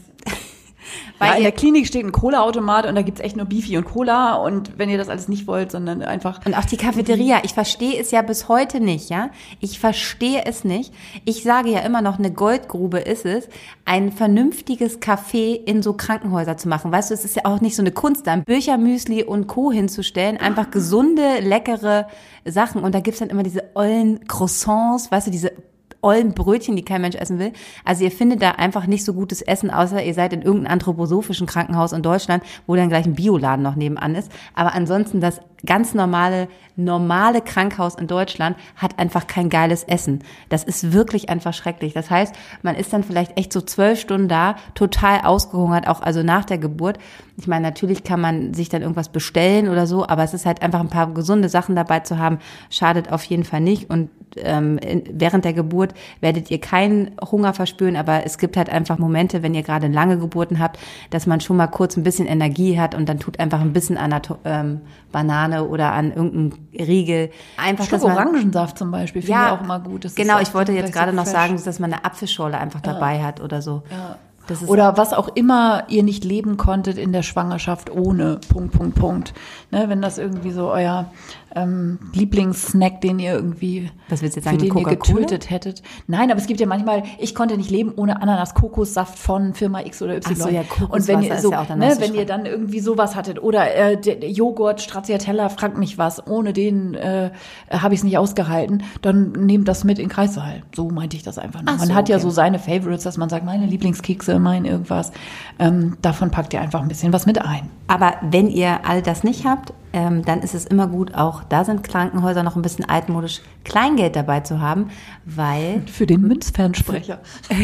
Weil Ja, in der Klinik steht ein Cola-Automat und da gibt's echt nur Beefy und Cola und wenn ihr das alles nicht wollt, sondern einfach Und auch die Cafeteria, ich verstehe es ja bis heute nicht, ja. Ich verstehe es nicht. Ich sage ja immer noch, eine Goldgrube ist es, ein vernünftiges Café in so Krankenhäuser zu machen. Weißt du, es ist ja auch nicht so eine Kunst, da ein Büchermüsli und Co. hinzustellen. Einfach gesunde, leckere Sachen. Und da gibt's dann immer diese ollen Croissants, weißt du, diese ollen Brötchen, die kein Mensch essen will. Also ihr findet da einfach nicht so gutes Essen, außer ihr seid in irgendeinem anthroposophischen Krankenhaus in Deutschland, wo dann gleich ein Bioladen noch nebenan ist. Aber ansonsten das ganz normale, normale Krankhaus in Deutschland hat einfach kein geiles Essen. Das ist wirklich einfach schrecklich. Das heißt, man ist dann vielleicht echt so zwölf Stunden da, total ausgehungert, auch also nach der Geburt. Ich meine, natürlich kann man sich dann irgendwas bestellen oder so, aber es ist halt einfach ein paar gesunde Sachen dabei zu haben, schadet auf jeden Fall nicht. Und ähm, während der Geburt werdet ihr keinen Hunger verspüren, aber es gibt halt einfach Momente, wenn ihr gerade lange Geburten habt, dass man schon mal kurz ein bisschen Energie hat und dann tut einfach ein bisschen an der ähm, Banane oder an irgendeinem Riegel. Einfach, dass man, Orangensaft zum Beispiel finde ich auch immer gut. Das genau, ich wollte jetzt so gerade noch fresh. sagen, dass man eine Apfelschorle einfach dabei hat oder so. Ist Oder was auch immer ihr nicht leben konntet in der Schwangerschaft ohne Punkt, Punkt, Punkt. Ne, wenn das irgendwie so euer ähm, Lieblingssnack, den ihr irgendwie Was willst du jetzt für sagen, den ihr getötet hättet. Nein, aber es gibt ja manchmal, ich konnte nicht leben ohne Ananas-Kokossaft von Firma X oder Y. Ach so, ja, Und wenn ihr so, ja ne, wenn ihr dann irgendwie sowas hattet oder äh, Joghurt, Stracciatella, fragt mich was, ohne den äh, habe ich es nicht ausgehalten, dann nehmt das mit in Kreissaal. So meinte ich das einfach nur. Ach Man so, hat ja okay. so seine Favorites, dass man sagt, meine Lieblingskekse, mein irgendwas. Ähm, davon packt ihr einfach ein bisschen was mit ein. Aber wenn ihr all das nicht habt, ähm, dann ist es immer gut, auch da sind Krankenhäuser noch ein bisschen altmodisch, Kleingeld dabei zu haben, weil. Für den Münzfernsprecher.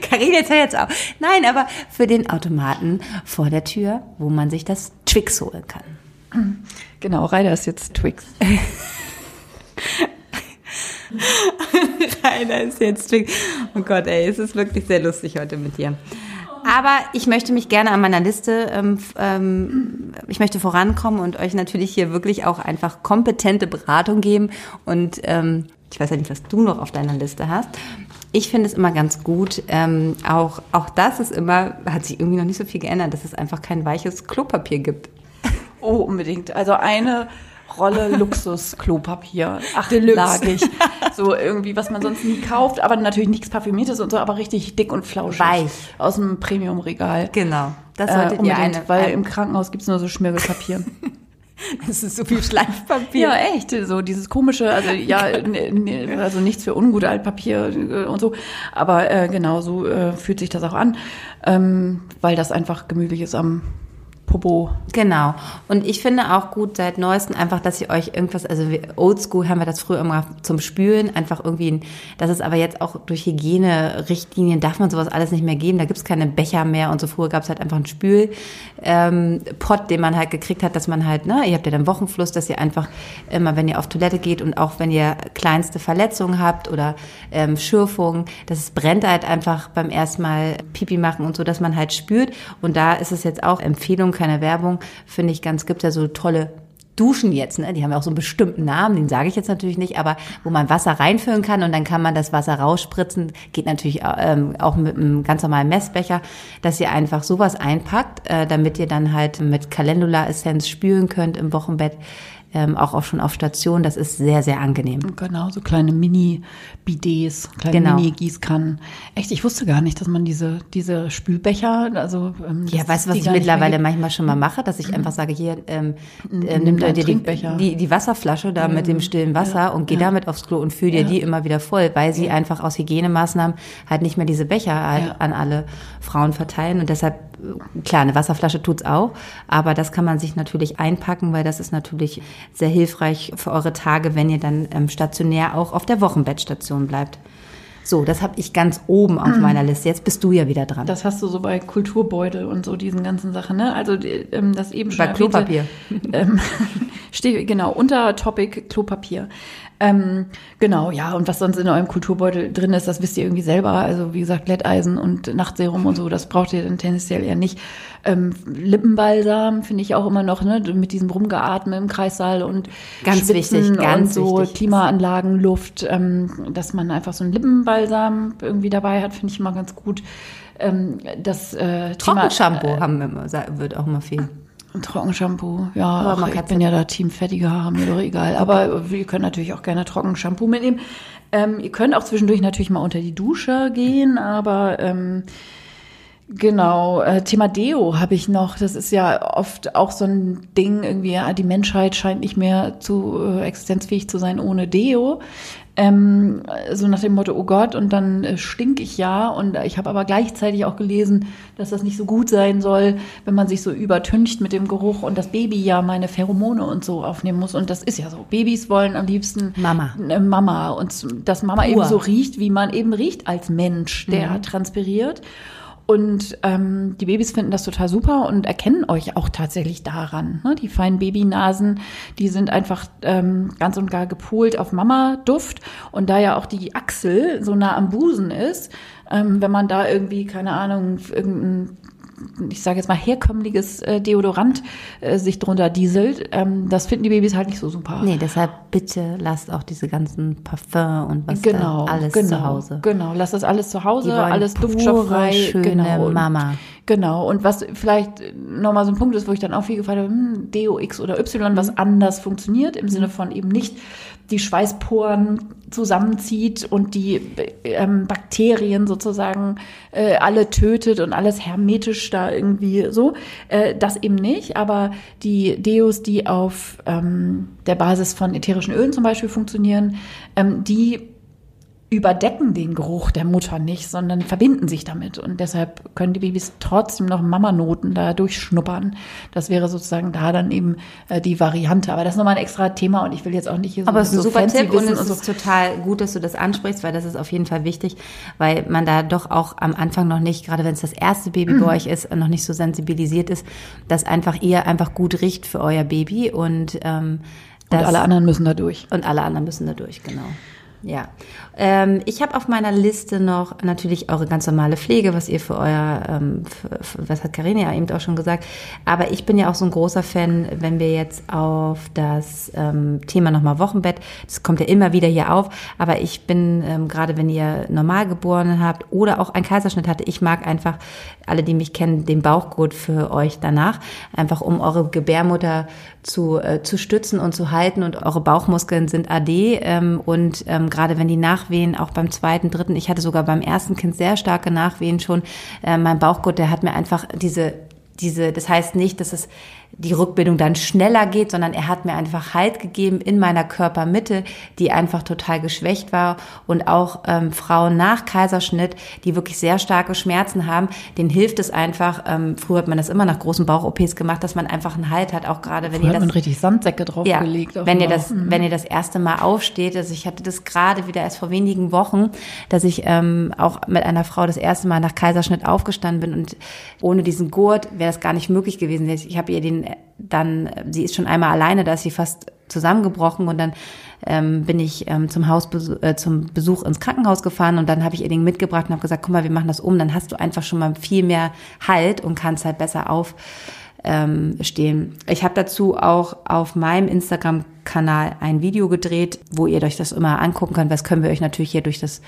Karin jetzt jetzt auch. Nein, aber für den Automaten vor der Tür, wo man sich das Twix holen kann. Genau, Reider ist jetzt Twix. Rainer ist jetzt Twix. Oh Gott, ey, es ist wirklich sehr lustig heute mit dir. Aber ich möchte mich gerne an meiner Liste, ähm, ähm, ich möchte vorankommen und euch natürlich hier wirklich auch einfach kompetente Beratung geben. Und ähm, ich weiß ja nicht, was du noch auf deiner Liste hast. Ich finde es immer ganz gut. Ähm, auch, auch das ist immer, hat sich irgendwie noch nicht so viel geändert, dass es einfach kein weiches Klopapier gibt. Oh, unbedingt. Also eine Rolle Luxus-Klopapier, achtlagig. so irgendwie, was man sonst nie kauft, aber natürlich nichts Parfümiertes und so, aber richtig dick und flauschig. Weich. Aus dem Premium-Regal. Genau. Das solltet äh, ihr eine, weil ein im Krankenhaus gibt's nur so Schmirgelpapier. Das ist so viel Schleifpapier. Ja, echt. So dieses komische, also ja, also nichts für ungut Altpapier äh, und so. Aber äh, genau so äh, fühlt sich das auch an, ähm, weil das einfach gemütlich ist am Popo. Genau. Und ich finde auch gut seit neuestem einfach, dass ihr euch irgendwas, also oldschool haben wir das früher immer zum Spülen, einfach irgendwie, das ist aber jetzt auch durch Hygiene-Richtlinien darf man sowas alles nicht mehr geben. Da gibt's keine Becher mehr und so früher gab's halt einfach einen Spülpott, ähm, den man halt gekriegt hat, dass man halt, ne, ihr habt ja dann Wochenfluss, dass ihr einfach immer, wenn ihr auf Toilette geht und auch wenn ihr kleinste Verletzungen habt oder ähm, Schürfungen, das brennt halt einfach beim ersten Mal Pipi machen und so, dass man halt spürt. Und da ist es jetzt auch Empfehlung, keine Werbung, finde ich ganz, gibt ja so tolle Duschen jetzt, ne? Die haben ja auch so einen bestimmten Namen, den sage ich jetzt natürlich nicht, aber wo man Wasser reinfüllen kann und dann kann man das Wasser rausspritzen. Geht natürlich ähm, auch mit einem ganz normalen Messbecher, dass ihr einfach sowas einpackt, äh, damit ihr dann halt mit Calendula-Essenz spülen könnt im Wochenbett ähm, auch, auch schon auf Station. Das ist sehr, sehr angenehm. Genau, so kleine Mini-Bidets, kleine genau. Mini-Gießkannen. Echt, ich wusste gar nicht, dass man diese, diese Spülbecher, also ähm, Ja, weißt du, was ich mittlerweile manchmal schon mal mache, dass ich mhm. einfach sage, hier, ähm, äh, nimm dir die, die, die Wasserflasche da mhm. mit dem stillen Wasser ja, und geh ja. damit aufs Klo und füll dir ja. die immer wieder voll, weil sie einfach aus Hygienemaßnahmen halt nicht mehr diese Becher halt an alle Frauen verteilen und deshalb klar, eine Wasserflasche tut's auch, aber das kann man sich natürlich einpacken, weil das ist natürlich sehr hilfreich für eure Tage, wenn ihr dann ähm, stationär auch auf der Wochenbettstation bleibt. So, das habe ich ganz oben auf mhm. meiner Liste. Jetzt bist du ja wieder dran. Das hast du so bei Kulturbeutel und so diesen ganzen Sachen, ne? Also ähm, das eben schon bei Klopapier. Ähm, steht genau unter Topic Klopapier. Ähm, genau, ja, und was sonst in eurem Kulturbeutel drin ist, das wisst ihr irgendwie selber. Also wie gesagt, Glätteisen und Nachtserum und so, das braucht ihr dann tendenziell eher nicht. Ähm, Lippenbalsam finde ich auch immer noch, ne, mit diesem Rumgeatmen im Kreissaal und ganz wichtig, ganz und so wichtig. Klimaanlagen, Luft, ähm, dass man einfach so einen Lippenbalsam irgendwie dabei hat, finde ich immer ganz gut. Ähm, das äh, Trockenshampoo äh, haben wir immer, wird auch immer viel. Trockenshampoo, ja, aber ach, ich bin ja da Team fettige Haare, mir doch egal. Aber ihr könnt natürlich auch gerne Trockenshampoo mitnehmen. Ähm, ihr könnt auch zwischendurch natürlich mal unter die Dusche gehen, aber ähm, Genau, äh, Thema Deo habe ich noch. Das ist ja oft auch so ein Ding, irgendwie, ja, die Menschheit scheint nicht mehr zu äh, existenzfähig zu sein ohne Deo. Ähm, so nach dem Motto, oh Gott, und dann äh, stink ich ja. Und ich habe aber gleichzeitig auch gelesen, dass das nicht so gut sein soll, wenn man sich so übertüncht mit dem Geruch und das Baby ja meine Pheromone und so aufnehmen muss. Und das ist ja so. Babys wollen am liebsten Mama. Äh, Mama. Und dass Mama Pur. eben so riecht, wie man eben riecht als Mensch, der mhm. transpiriert. Und ähm, die Babys finden das total super und erkennen euch auch tatsächlich daran. Ne? Die feinen Babynasen, die sind einfach ähm, ganz und gar gepolt auf Mama-Duft. Und da ja auch die Achsel so nah am Busen ist, ähm, wenn man da irgendwie, keine Ahnung, irgendein ich sage jetzt mal, herkömmliches äh, Deodorant äh, sich drunter dieselt. Ähm, das finden die Babys halt nicht so super. Nee, deshalb bitte lasst auch diese ganzen Parfum und was genau, da alles genau, zu Hause. Genau, lasst das alles zu Hause, alles duftstofffrei. Schöne genau. Mama. Genau, und was vielleicht nochmal so ein Punkt ist, wo ich dann auch viel gefragt habe, hm, Deo X oder Y, was mhm. anders funktioniert, im Sinne von eben nicht die Schweißporen zusammenzieht und die ähm, Bakterien sozusagen äh, alle tötet und alles hermetisch da irgendwie so. Äh, das eben nicht, aber die Deos, die auf ähm, der Basis von ätherischen Ölen zum Beispiel funktionieren, ähm, die überdecken den Geruch der Mutter nicht, sondern verbinden sich damit. Und deshalb können die Babys trotzdem noch Mamanoten da durchschnuppern. Das wäre sozusagen da dann eben äh, die Variante. Aber das ist nochmal ein extra Thema und ich will jetzt auch nicht hier so Aber es ist ein so super Tipp und es und so. ist total gut, dass du das ansprichst, weil das ist auf jeden Fall wichtig, weil man da doch auch am Anfang noch nicht, gerade wenn es das erste Baby bei euch ist, noch nicht so sensibilisiert ist, dass einfach ihr einfach gut riecht für euer Baby und ähm, und alle anderen müssen da durch. Und alle anderen müssen da durch, genau. Ja. Ähm, ich habe auf meiner Liste noch natürlich eure ganz normale Pflege, was ihr für euer, ähm, für, für, was hat Karina ja eben auch schon gesagt. Aber ich bin ja auch so ein großer Fan, wenn wir jetzt auf das ähm, Thema nochmal Wochenbett, das kommt ja immer wieder hier auf, aber ich bin, ähm, gerade wenn ihr Normalgeborenen habt oder auch einen Kaiserschnitt hatte, ich mag einfach, alle, die mich kennen, den Bauchgurt für euch danach, einfach um eure Gebärmutter zu, äh, zu stützen und zu halten und eure Bauchmuskeln sind AD ähm, und ähm, gerade wenn die Nachwehen auch beim zweiten, dritten, ich hatte sogar beim ersten Kind sehr starke Nachwehen schon, äh, mein Bauchgurt, der hat mir einfach diese diese, das heißt nicht, dass es die Rückbildung dann schneller geht, sondern er hat mir einfach Halt gegeben in meiner Körpermitte, die einfach total geschwächt war und auch ähm, Frauen nach Kaiserschnitt, die wirklich sehr starke Schmerzen haben, denen hilft es einfach. Ähm, früher hat man das immer nach großen Bauch-OPs gemacht, dass man einfach einen Halt hat, auch gerade wenn früher ihr das hat man richtig Sandsäcke draufgelegt. Ja, wenn ihr das, mhm. wenn ihr das erste Mal aufsteht, also ich hatte das gerade wieder erst vor wenigen Wochen, dass ich ähm, auch mit einer Frau das erste Mal nach Kaiserschnitt aufgestanden bin und ohne diesen Gurt wäre das gar nicht möglich gewesen. Ich habe ihr den dann, sie ist schon einmal alleine, da ist sie fast zusammengebrochen und dann ähm, bin ich ähm, zum Haus äh, zum Besuch ins Krankenhaus gefahren und dann habe ich ihr den mitgebracht und habe gesagt, guck mal, wir machen das um, dann hast du einfach schon mal viel mehr Halt und kannst halt besser auf ähm, stehen. Ich habe dazu auch auf meinem Instagram-Kanal ein Video gedreht, wo ihr euch das immer angucken könnt. Was können wir euch natürlich hier durch das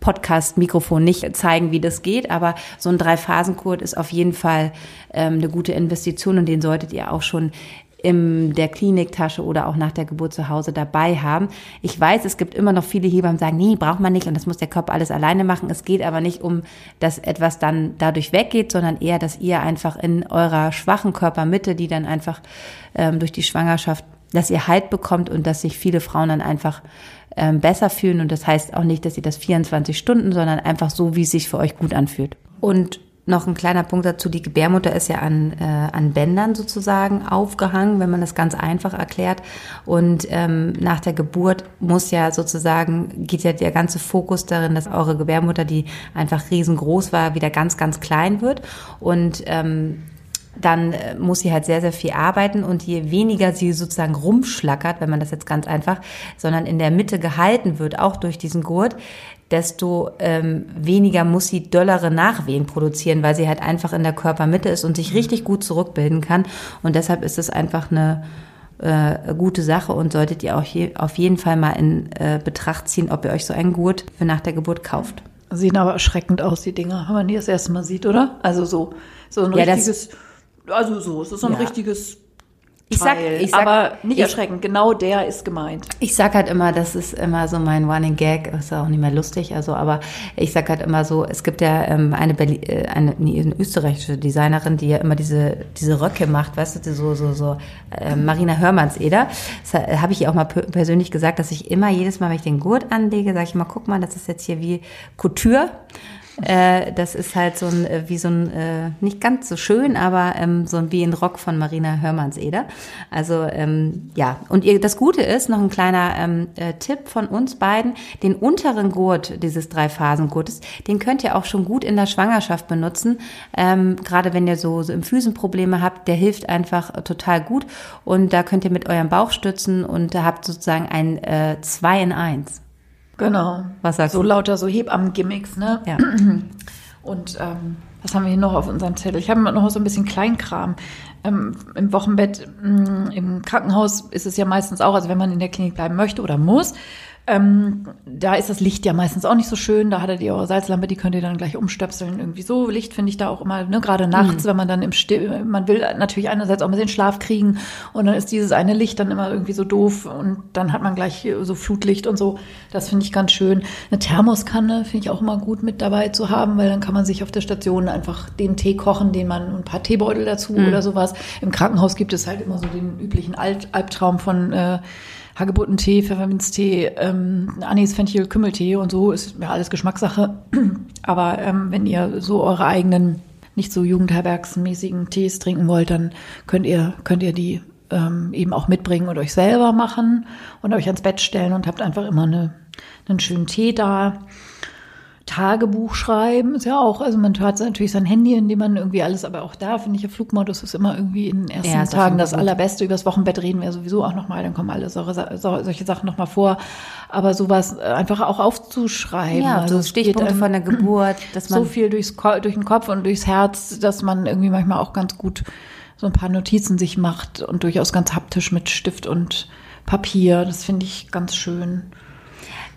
Podcast-Mikrofon nicht zeigen, wie das geht, aber so ein Drei-Phasen-Code ist auf jeden Fall ähm, eine gute Investition und den solltet ihr auch schon in der Kliniktasche oder auch nach der Geburt zu Hause dabei haben. Ich weiß, es gibt immer noch viele Hebammen, die sagen, nee, braucht man nicht und das muss der Körper alles alleine machen. Es geht aber nicht um, dass etwas dann dadurch weggeht, sondern eher, dass ihr einfach in eurer schwachen Körpermitte, die dann einfach ähm, durch die Schwangerschaft, dass ihr Halt bekommt und dass sich viele Frauen dann einfach ähm, besser fühlen. Und das heißt auch nicht, dass ihr das 24 Stunden, sondern einfach so, wie es sich für euch gut anfühlt. Und noch ein kleiner Punkt dazu, die Gebärmutter ist ja an, äh, an Bändern sozusagen aufgehangen, wenn man das ganz einfach erklärt. Und ähm, nach der Geburt muss ja sozusagen, geht ja der ganze Fokus darin, dass eure Gebärmutter, die einfach riesengroß war, wieder ganz, ganz klein wird. Und ähm, dann äh, muss sie halt sehr, sehr viel arbeiten und je weniger sie sozusagen rumschlackert, wenn man das jetzt ganz einfach, sondern in der Mitte gehalten wird, auch durch diesen Gurt, desto ähm, weniger muss sie dollere Nachwehen produzieren, weil sie halt einfach in der Körpermitte ist und sich richtig gut zurückbilden kann. Und deshalb ist es einfach eine äh, gute Sache und solltet ihr auch hier auf jeden Fall mal in äh, Betracht ziehen, ob ihr euch so einen Gurt für nach der Geburt kauft. Sehen aber erschreckend aus, die Dinger, wenn man die das erste Mal sieht, oder? Also so, so ein ja, richtiges also so, es ist so ein ja. richtiges ich sag, ich sag, aber nicht erschreckend, genau der ist gemeint. Ich sag halt immer, das ist immer so mein Running Gag, ist auch nicht mehr lustig, also aber ich sag halt immer so, es gibt ja ähm, eine, Berlin, äh, eine, eine österreichische Designerin, die ja immer diese diese Röcke macht, weißt du, so so so äh, Marina Hörmannseder. Das habe ich ihr auch mal persönlich gesagt, dass ich immer jedes Mal, wenn ich den Gurt anlege, sage ich mal, guck mal, das ist jetzt hier wie Couture. Äh, das ist halt so ein, äh, wie so ein, äh, nicht ganz so schön, aber ähm, so ein, wie ein Rock von Marina Hörmannseder. Also ähm, ja, und ihr, das Gute ist, noch ein kleiner ähm, äh, Tipp von uns beiden, den unteren Gurt dieses Drei-Phasen-Gurtes, den könnt ihr auch schon gut in der Schwangerschaft benutzen. Ähm, Gerade wenn ihr so, so im Füßenprobleme habt, der hilft einfach total gut. Und da könnt ihr mit eurem Bauch stützen und habt sozusagen ein äh, 2 in 1. Genau. Was sagst so du? lauter so Hebammen-Gimmicks, ne? Ja. Und ähm, was haben wir hier noch auf unserem Zettel? Ich habe noch so ein bisschen Kleinkram. Ähm, Im Wochenbett, mh, mm, im Krankenhaus ist es ja meistens auch, also wenn man in der Klinik bleiben möchte oder muss, ähm, da ist das Licht ja meistens auch nicht so schön. Da hattet ihr eure Salzlampe, die könnt ihr dann gleich umstöpseln. Irgendwie so. Licht finde ich da auch immer, ne, gerade nachts, mhm. wenn man dann im Still, man will natürlich einerseits auch ein bisschen Schlaf kriegen und dann ist dieses eine Licht dann immer irgendwie so doof und dann hat man gleich so Flutlicht und so. Das finde ich ganz schön. Eine Thermoskanne finde ich auch immer gut mit dabei zu haben, weil dann kann man sich auf der Station einfach den Tee kochen, den man ein paar Teebeutel dazu mhm. oder sowas. Im Krankenhaus gibt es halt immer so den üblichen Alt Albtraum von äh, Hagebuttentee, Pfefferminztee, ähm, Anis, Fenchel, Kümmeltee und so ist ja alles Geschmackssache. Aber ähm, wenn ihr so eure eigenen, nicht so jugendherbergsmäßigen Tees trinken wollt, dann könnt ihr, könnt ihr die ähm, eben auch mitbringen und euch selber machen und euch ans Bett stellen und habt einfach immer eine, einen schönen Tee da. Tagebuch schreiben ist ja auch, also man hat natürlich sein Handy, in dem man irgendwie alles, aber auch da finde ich, der Flugmodus ist immer irgendwie in den ersten Ja, Tagen das gut. allerbeste. Übers Wochenbett reden wir sowieso auch nochmal, dann kommen alle solche, so- solche Sachen nochmal vor. Aber sowas äh, einfach auch aufzuschreiben. Ja, also so geht Stichpunkte einem von der Geburt, dass man so viel durchs, durch den Kopf und durchs Herz, dass man irgendwie manchmal auch ganz gut so ein paar Notizen sich macht und durchaus ganz haptisch mit Stift und Papier. Das finde ich ganz schön.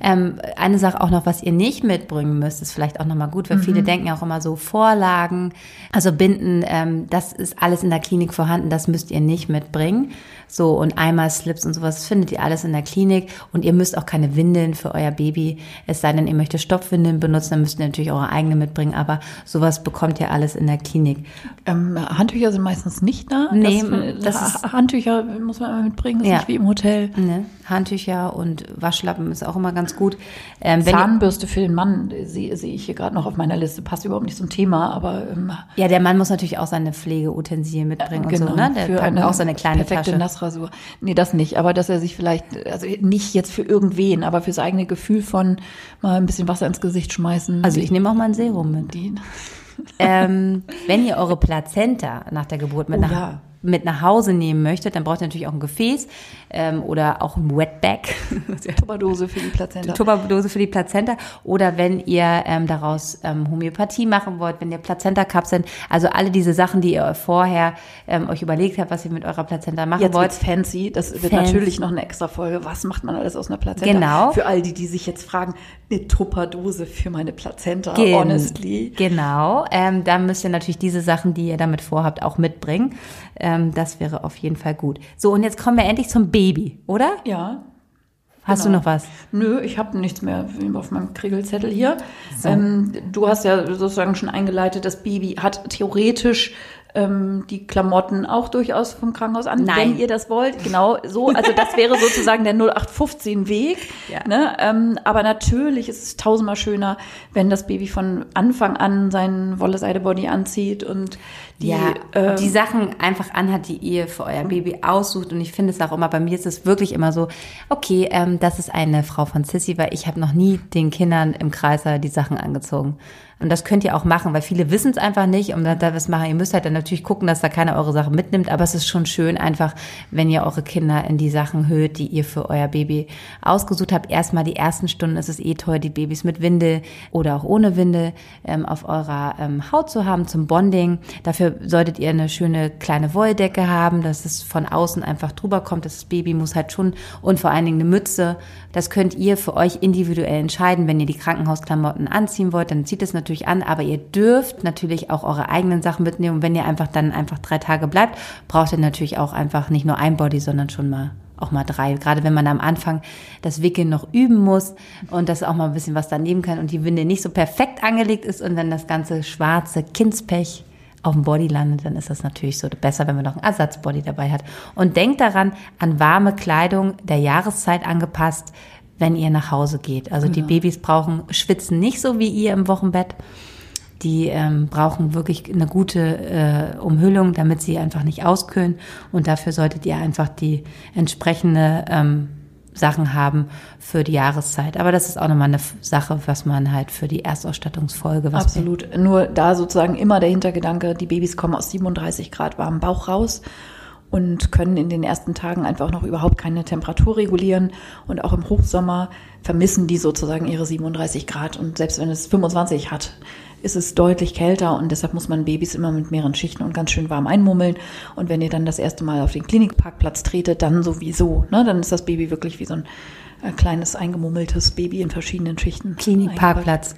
Ähm, eine Sache auch noch, was ihr nicht mitbringen müsst, ist vielleicht auch nochmal gut, weil viele denken ja auch immer so Vorlagen, also Binden, ähm, das ist alles in der Klinik vorhanden, das müsst ihr nicht mitbringen. So und Eimerslips und sowas findet ihr alles in der Klinik und ihr müsst auch keine Windeln für euer Baby, es sei denn, ihr möchtet Stopfwindeln benutzen, dann müsst ihr natürlich eure eigene mitbringen, aber sowas bekommt ihr alles in der Klinik. Ähm, Handtücher sind meistens nicht da. Nee, das, das ist- Handtücher muss man immer mitbringen, das ist Ja. nicht wie im Hotel. Ne? Handtücher und Waschlappen ist auch immer ganz gut. Ähm, Zahnbürste für den Mann sehe sehe ich hier gerade noch auf meiner Liste. Passt überhaupt nicht zum Thema, aber ähm, ja, der Mann muss natürlich auch seine Pflegeutensilien mitbringen und so, ne? Der für eine auch seine kleine perfekte Tasche. Nassrasur. Nee, das nicht, aber dass er sich vielleicht, also nicht jetzt für irgendwen, aber fürs eigene Gefühl von mal ein bisschen Wasser ins Gesicht schmeißen. Also ich nehme auch mal ein Serum mit. die, ähm, wenn ihr eure Plazenta nach der Geburt mit, Oh nach, ja. Mit nach Hause nehmen möchtet, dann braucht ihr natürlich auch ein Gefäß ähm, oder auch ein Wetbag, Tupperdose für die Plazenta. Tupperdose für die Plazenta. Oder wenn ihr ähm, daraus ähm, Homöopathie machen wollt, wenn ihr Plazenta-Kapseln, also alle diese Sachen, die ihr vorher ähm, euch überlegt habt, was ihr mit eurer Plazenta machen Jetzt wollt. wird's fancy. Das wird Fancy. natürlich noch eine extra Folge. Was macht man alles aus einer Plazenta? Genau. Für all die, die sich jetzt fragen, eine Tupperdose für meine Plazenta, Gen- honestly. Genau. Ähm, dann müsst ihr natürlich diese Sachen, die ihr damit vorhabt, auch mitbringen. Ähm, das wäre auf jeden Fall gut. So, und jetzt kommen wir endlich zum Baby, oder? Ja. Hast Genau. du noch was? Nö, ich habe nichts mehr auf meinem Kriegelzettel hier. Ähm, du hast ja sozusagen schon eingeleitet, das Baby hat theoretisch ähm, die Klamotten auch durchaus vom Krankenhaus an, Nein. wenn ihr das wollt. Genau so. Also das wäre sozusagen der 0815-Weg. Ja. Ne? Ähm, aber natürlich ist es tausendmal schöner, wenn das Baby von Anfang an seinen Wolle-Seide-Body anzieht und die, ja, ähm, die Sachen einfach anhat, die ihr für euer Baby aussucht. Und ich finde es auch immer, bei mir ist es wirklich immer so, okay, ähm, das ist eine Frau von Sissy, weil ich habe noch nie den Kindern im Kreiser die Sachen angezogen. Und das könnt ihr auch machen, weil viele wissen es einfach nicht und da, da was machen. Ihr müsst halt dann natürlich gucken, dass da keiner eure Sachen mitnimmt, aber es ist schon schön einfach, wenn ihr eure Kinder in die Sachen hüllt, die ihr für euer Baby ausgesucht habt. Erstmal die ersten Stunden ist es eh toll, die Babys mit Windel oder auch ohne Windel ähm, auf eurer ähm, Haut zu haben zum Bonding. Dafür solltet ihr eine schöne kleine Wolldecke haben, dass es von außen einfach drüber kommt. Das Baby muss halt schon und vor allen Dingen eine Mütze. Das könnt ihr für euch individuell entscheiden. Wenn ihr die Krankenhausklamotten anziehen wollt, dann zieht es natürlich an, aber ihr dürft natürlich auch eure eigenen Sachen mitnehmen. Und wenn ihr einfach dann einfach drei Tage bleibt, braucht ihr natürlich auch einfach nicht nur ein Body, sondern schon mal auch mal drei. Gerade wenn man am Anfang das Wickeln noch üben muss und das auch mal ein bisschen was daneben kann und die Winde nicht so perfekt angelegt ist und dann das ganze schwarze Kindspech auf dem Body landet, dann ist das natürlich so besser, wenn man noch einen Ersatzbody dabei hat. Und denkt daran, an warme Kleidung der Jahreszeit angepasst, wenn ihr nach Hause geht. Also die Babys brauchen, schwitzen nicht so wie ihr im Wochenbett. Die ähm, brauchen wirklich eine gute äh, Umhüllung, damit sie einfach nicht auskühlen. Und dafür solltet ihr einfach die entsprechende ähm, Sachen haben für die Jahreszeit. Aber das ist auch nochmal eine Sache, was man halt für die Erstausstattungsfolge, was Absolut. Nur da sozusagen immer der Hintergedanke, die Babys kommen aus 37 Grad warmem Bauch raus und können in den ersten Tagen einfach noch überhaupt keine Temperatur regulieren. Und auch im Hochsommer vermissen die sozusagen ihre 37 Grad. Und selbst wenn es 25 hat, ist es deutlich kälter und deshalb muss man Babys immer mit mehreren Schichten und ganz schön warm einmummeln. Und wenn ihr dann das erste Mal auf den Klinikparkplatz tretet, dann sowieso. Ne? Dann ist das Baby wirklich wie so ein äh, kleines eingemummeltes Baby in verschiedenen Schichten. Klinikparkplatz.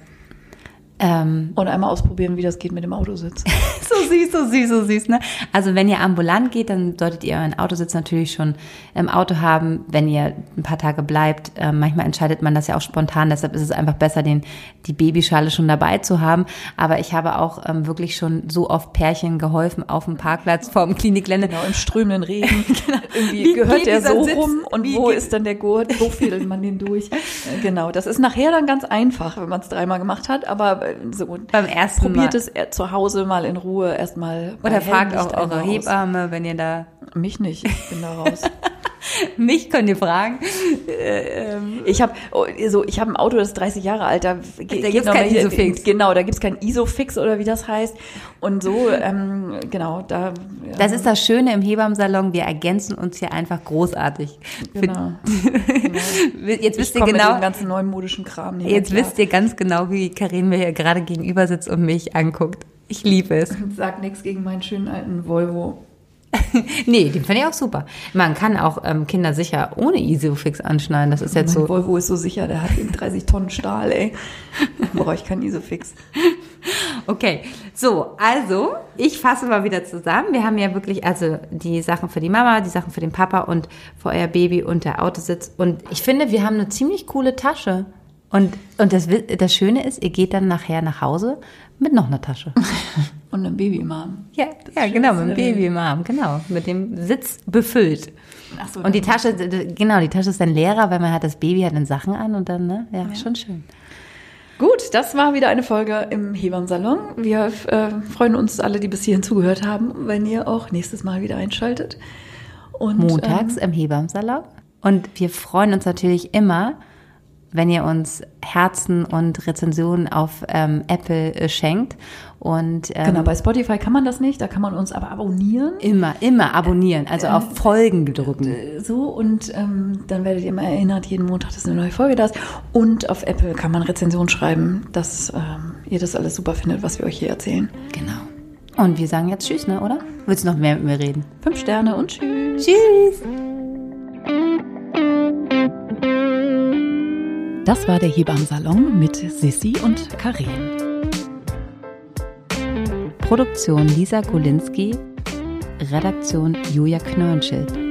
Ähm, Und einmal ausprobieren, wie das geht mit dem Autositz. so süß, so süß, so süß, ne? Also wenn ihr ambulant geht, dann solltet ihr euren Autositz natürlich schon im Auto haben, wenn ihr ein paar Tage bleibt. Äh, manchmal entscheidet man das ja auch spontan, deshalb ist es einfach besser, den, die Babyschale schon dabei zu haben. Aber ich habe auch ähm, wirklich schon so oft Pärchen geholfen auf dem Parkplatz vorm Klinikgelände. Genau, im strömenden Regen. Irgendwie Wie gehört der so Sitz? rum und Wie wo ist dann der Gurt? Wo fädelt man den durch? Genau, das ist nachher dann ganz einfach, wenn man es dreimal gemacht hat, aber so. Beim ersten Probiert Mal. es zu Hause mal in Ruhe erstmal. Oder fragt auch eure. Hebamme, wenn ihr da. Mich nicht, ich bin da raus. Mich könnt ihr fragen. Ich habe so, ich habe ein Auto, das ist 30 Jahre alt. Da, Da gibt's noch kein Isofix. Genau, da gibt's kein Isofix oder wie das heißt. Und so, ähm, genau, da. ja. Das ist das Schöne im Hebammensalon. Wir ergänzen uns hier einfach großartig. Für- Genau. Jetzt wisst ihr genau. ganzen neumodischen Kram nicht Jetzt klar. wisst ihr ganz genau, wie Karin mir hier gerade gegenüber sitzt und mich anguckt. Ich liebe es. Sag nichts gegen meinen schönen alten Volvo. Nee, den finde ich auch super. Man kann auch ähm, Kinder sicher ohne Isofix anschneiden. Das ist jetzt mein so. Volvo ist so sicher, der hat eben 30 Tonnen Stahl, ey. Da brauche ich keinen Isofix. Okay, so, also ich fasse mal wieder zusammen. Wir haben ja wirklich also die Sachen für die Mama, die Sachen für den Papa und für euer Baby und der Autositz. Und ich finde, wir haben eine ziemlich coole Tasche. Und, und das, das Schöne ist, ihr geht dann nachher nach Hause mit noch einer Tasche. Und ein Baby im Arm. Ja, ja genau, mit dem Schönste. Baby im Arm, genau. Mit dem Sitz befüllt. Ach so, Und die Tasche, genau, die Tasche ist dann leerer, weil man hat das Baby hat dann Sachen an und dann, ne? Ja, schon schön. Gut, das war wieder eine Folge im Hebammensalon. Wir äh, freuen uns alle, die bis hierhin zugehört haben, wenn ihr auch nächstes Mal wieder einschaltet. Und, montags Ähm, im Hebammensalon. Und wir freuen uns natürlich immer, wenn ihr uns Herzen und Rezensionen auf ähm, Apple äh, schenkt. Und ähm, genau, bei Spotify kann man das nicht, da kann man uns aber abonnieren. immer, immer abonnieren, also auf Folgen drücken. So, und ähm, dann werdet ihr immer erinnert, jeden Montag, dass eine neue Folge da ist. Und auf Apple kann man Rezension schreiben, dass ähm, ihr das alles super findet, was wir euch hier erzählen. Genau. Und wir sagen jetzt Tschüss, ne, oder? Willst du noch mehr mit mir reden? Fünf Sterne und tschüss. Tschüss! Das war der Hebammensalon mit Sissi und Karin. Produktion Lisa Golinski, Redaktion Julia Knörnschild.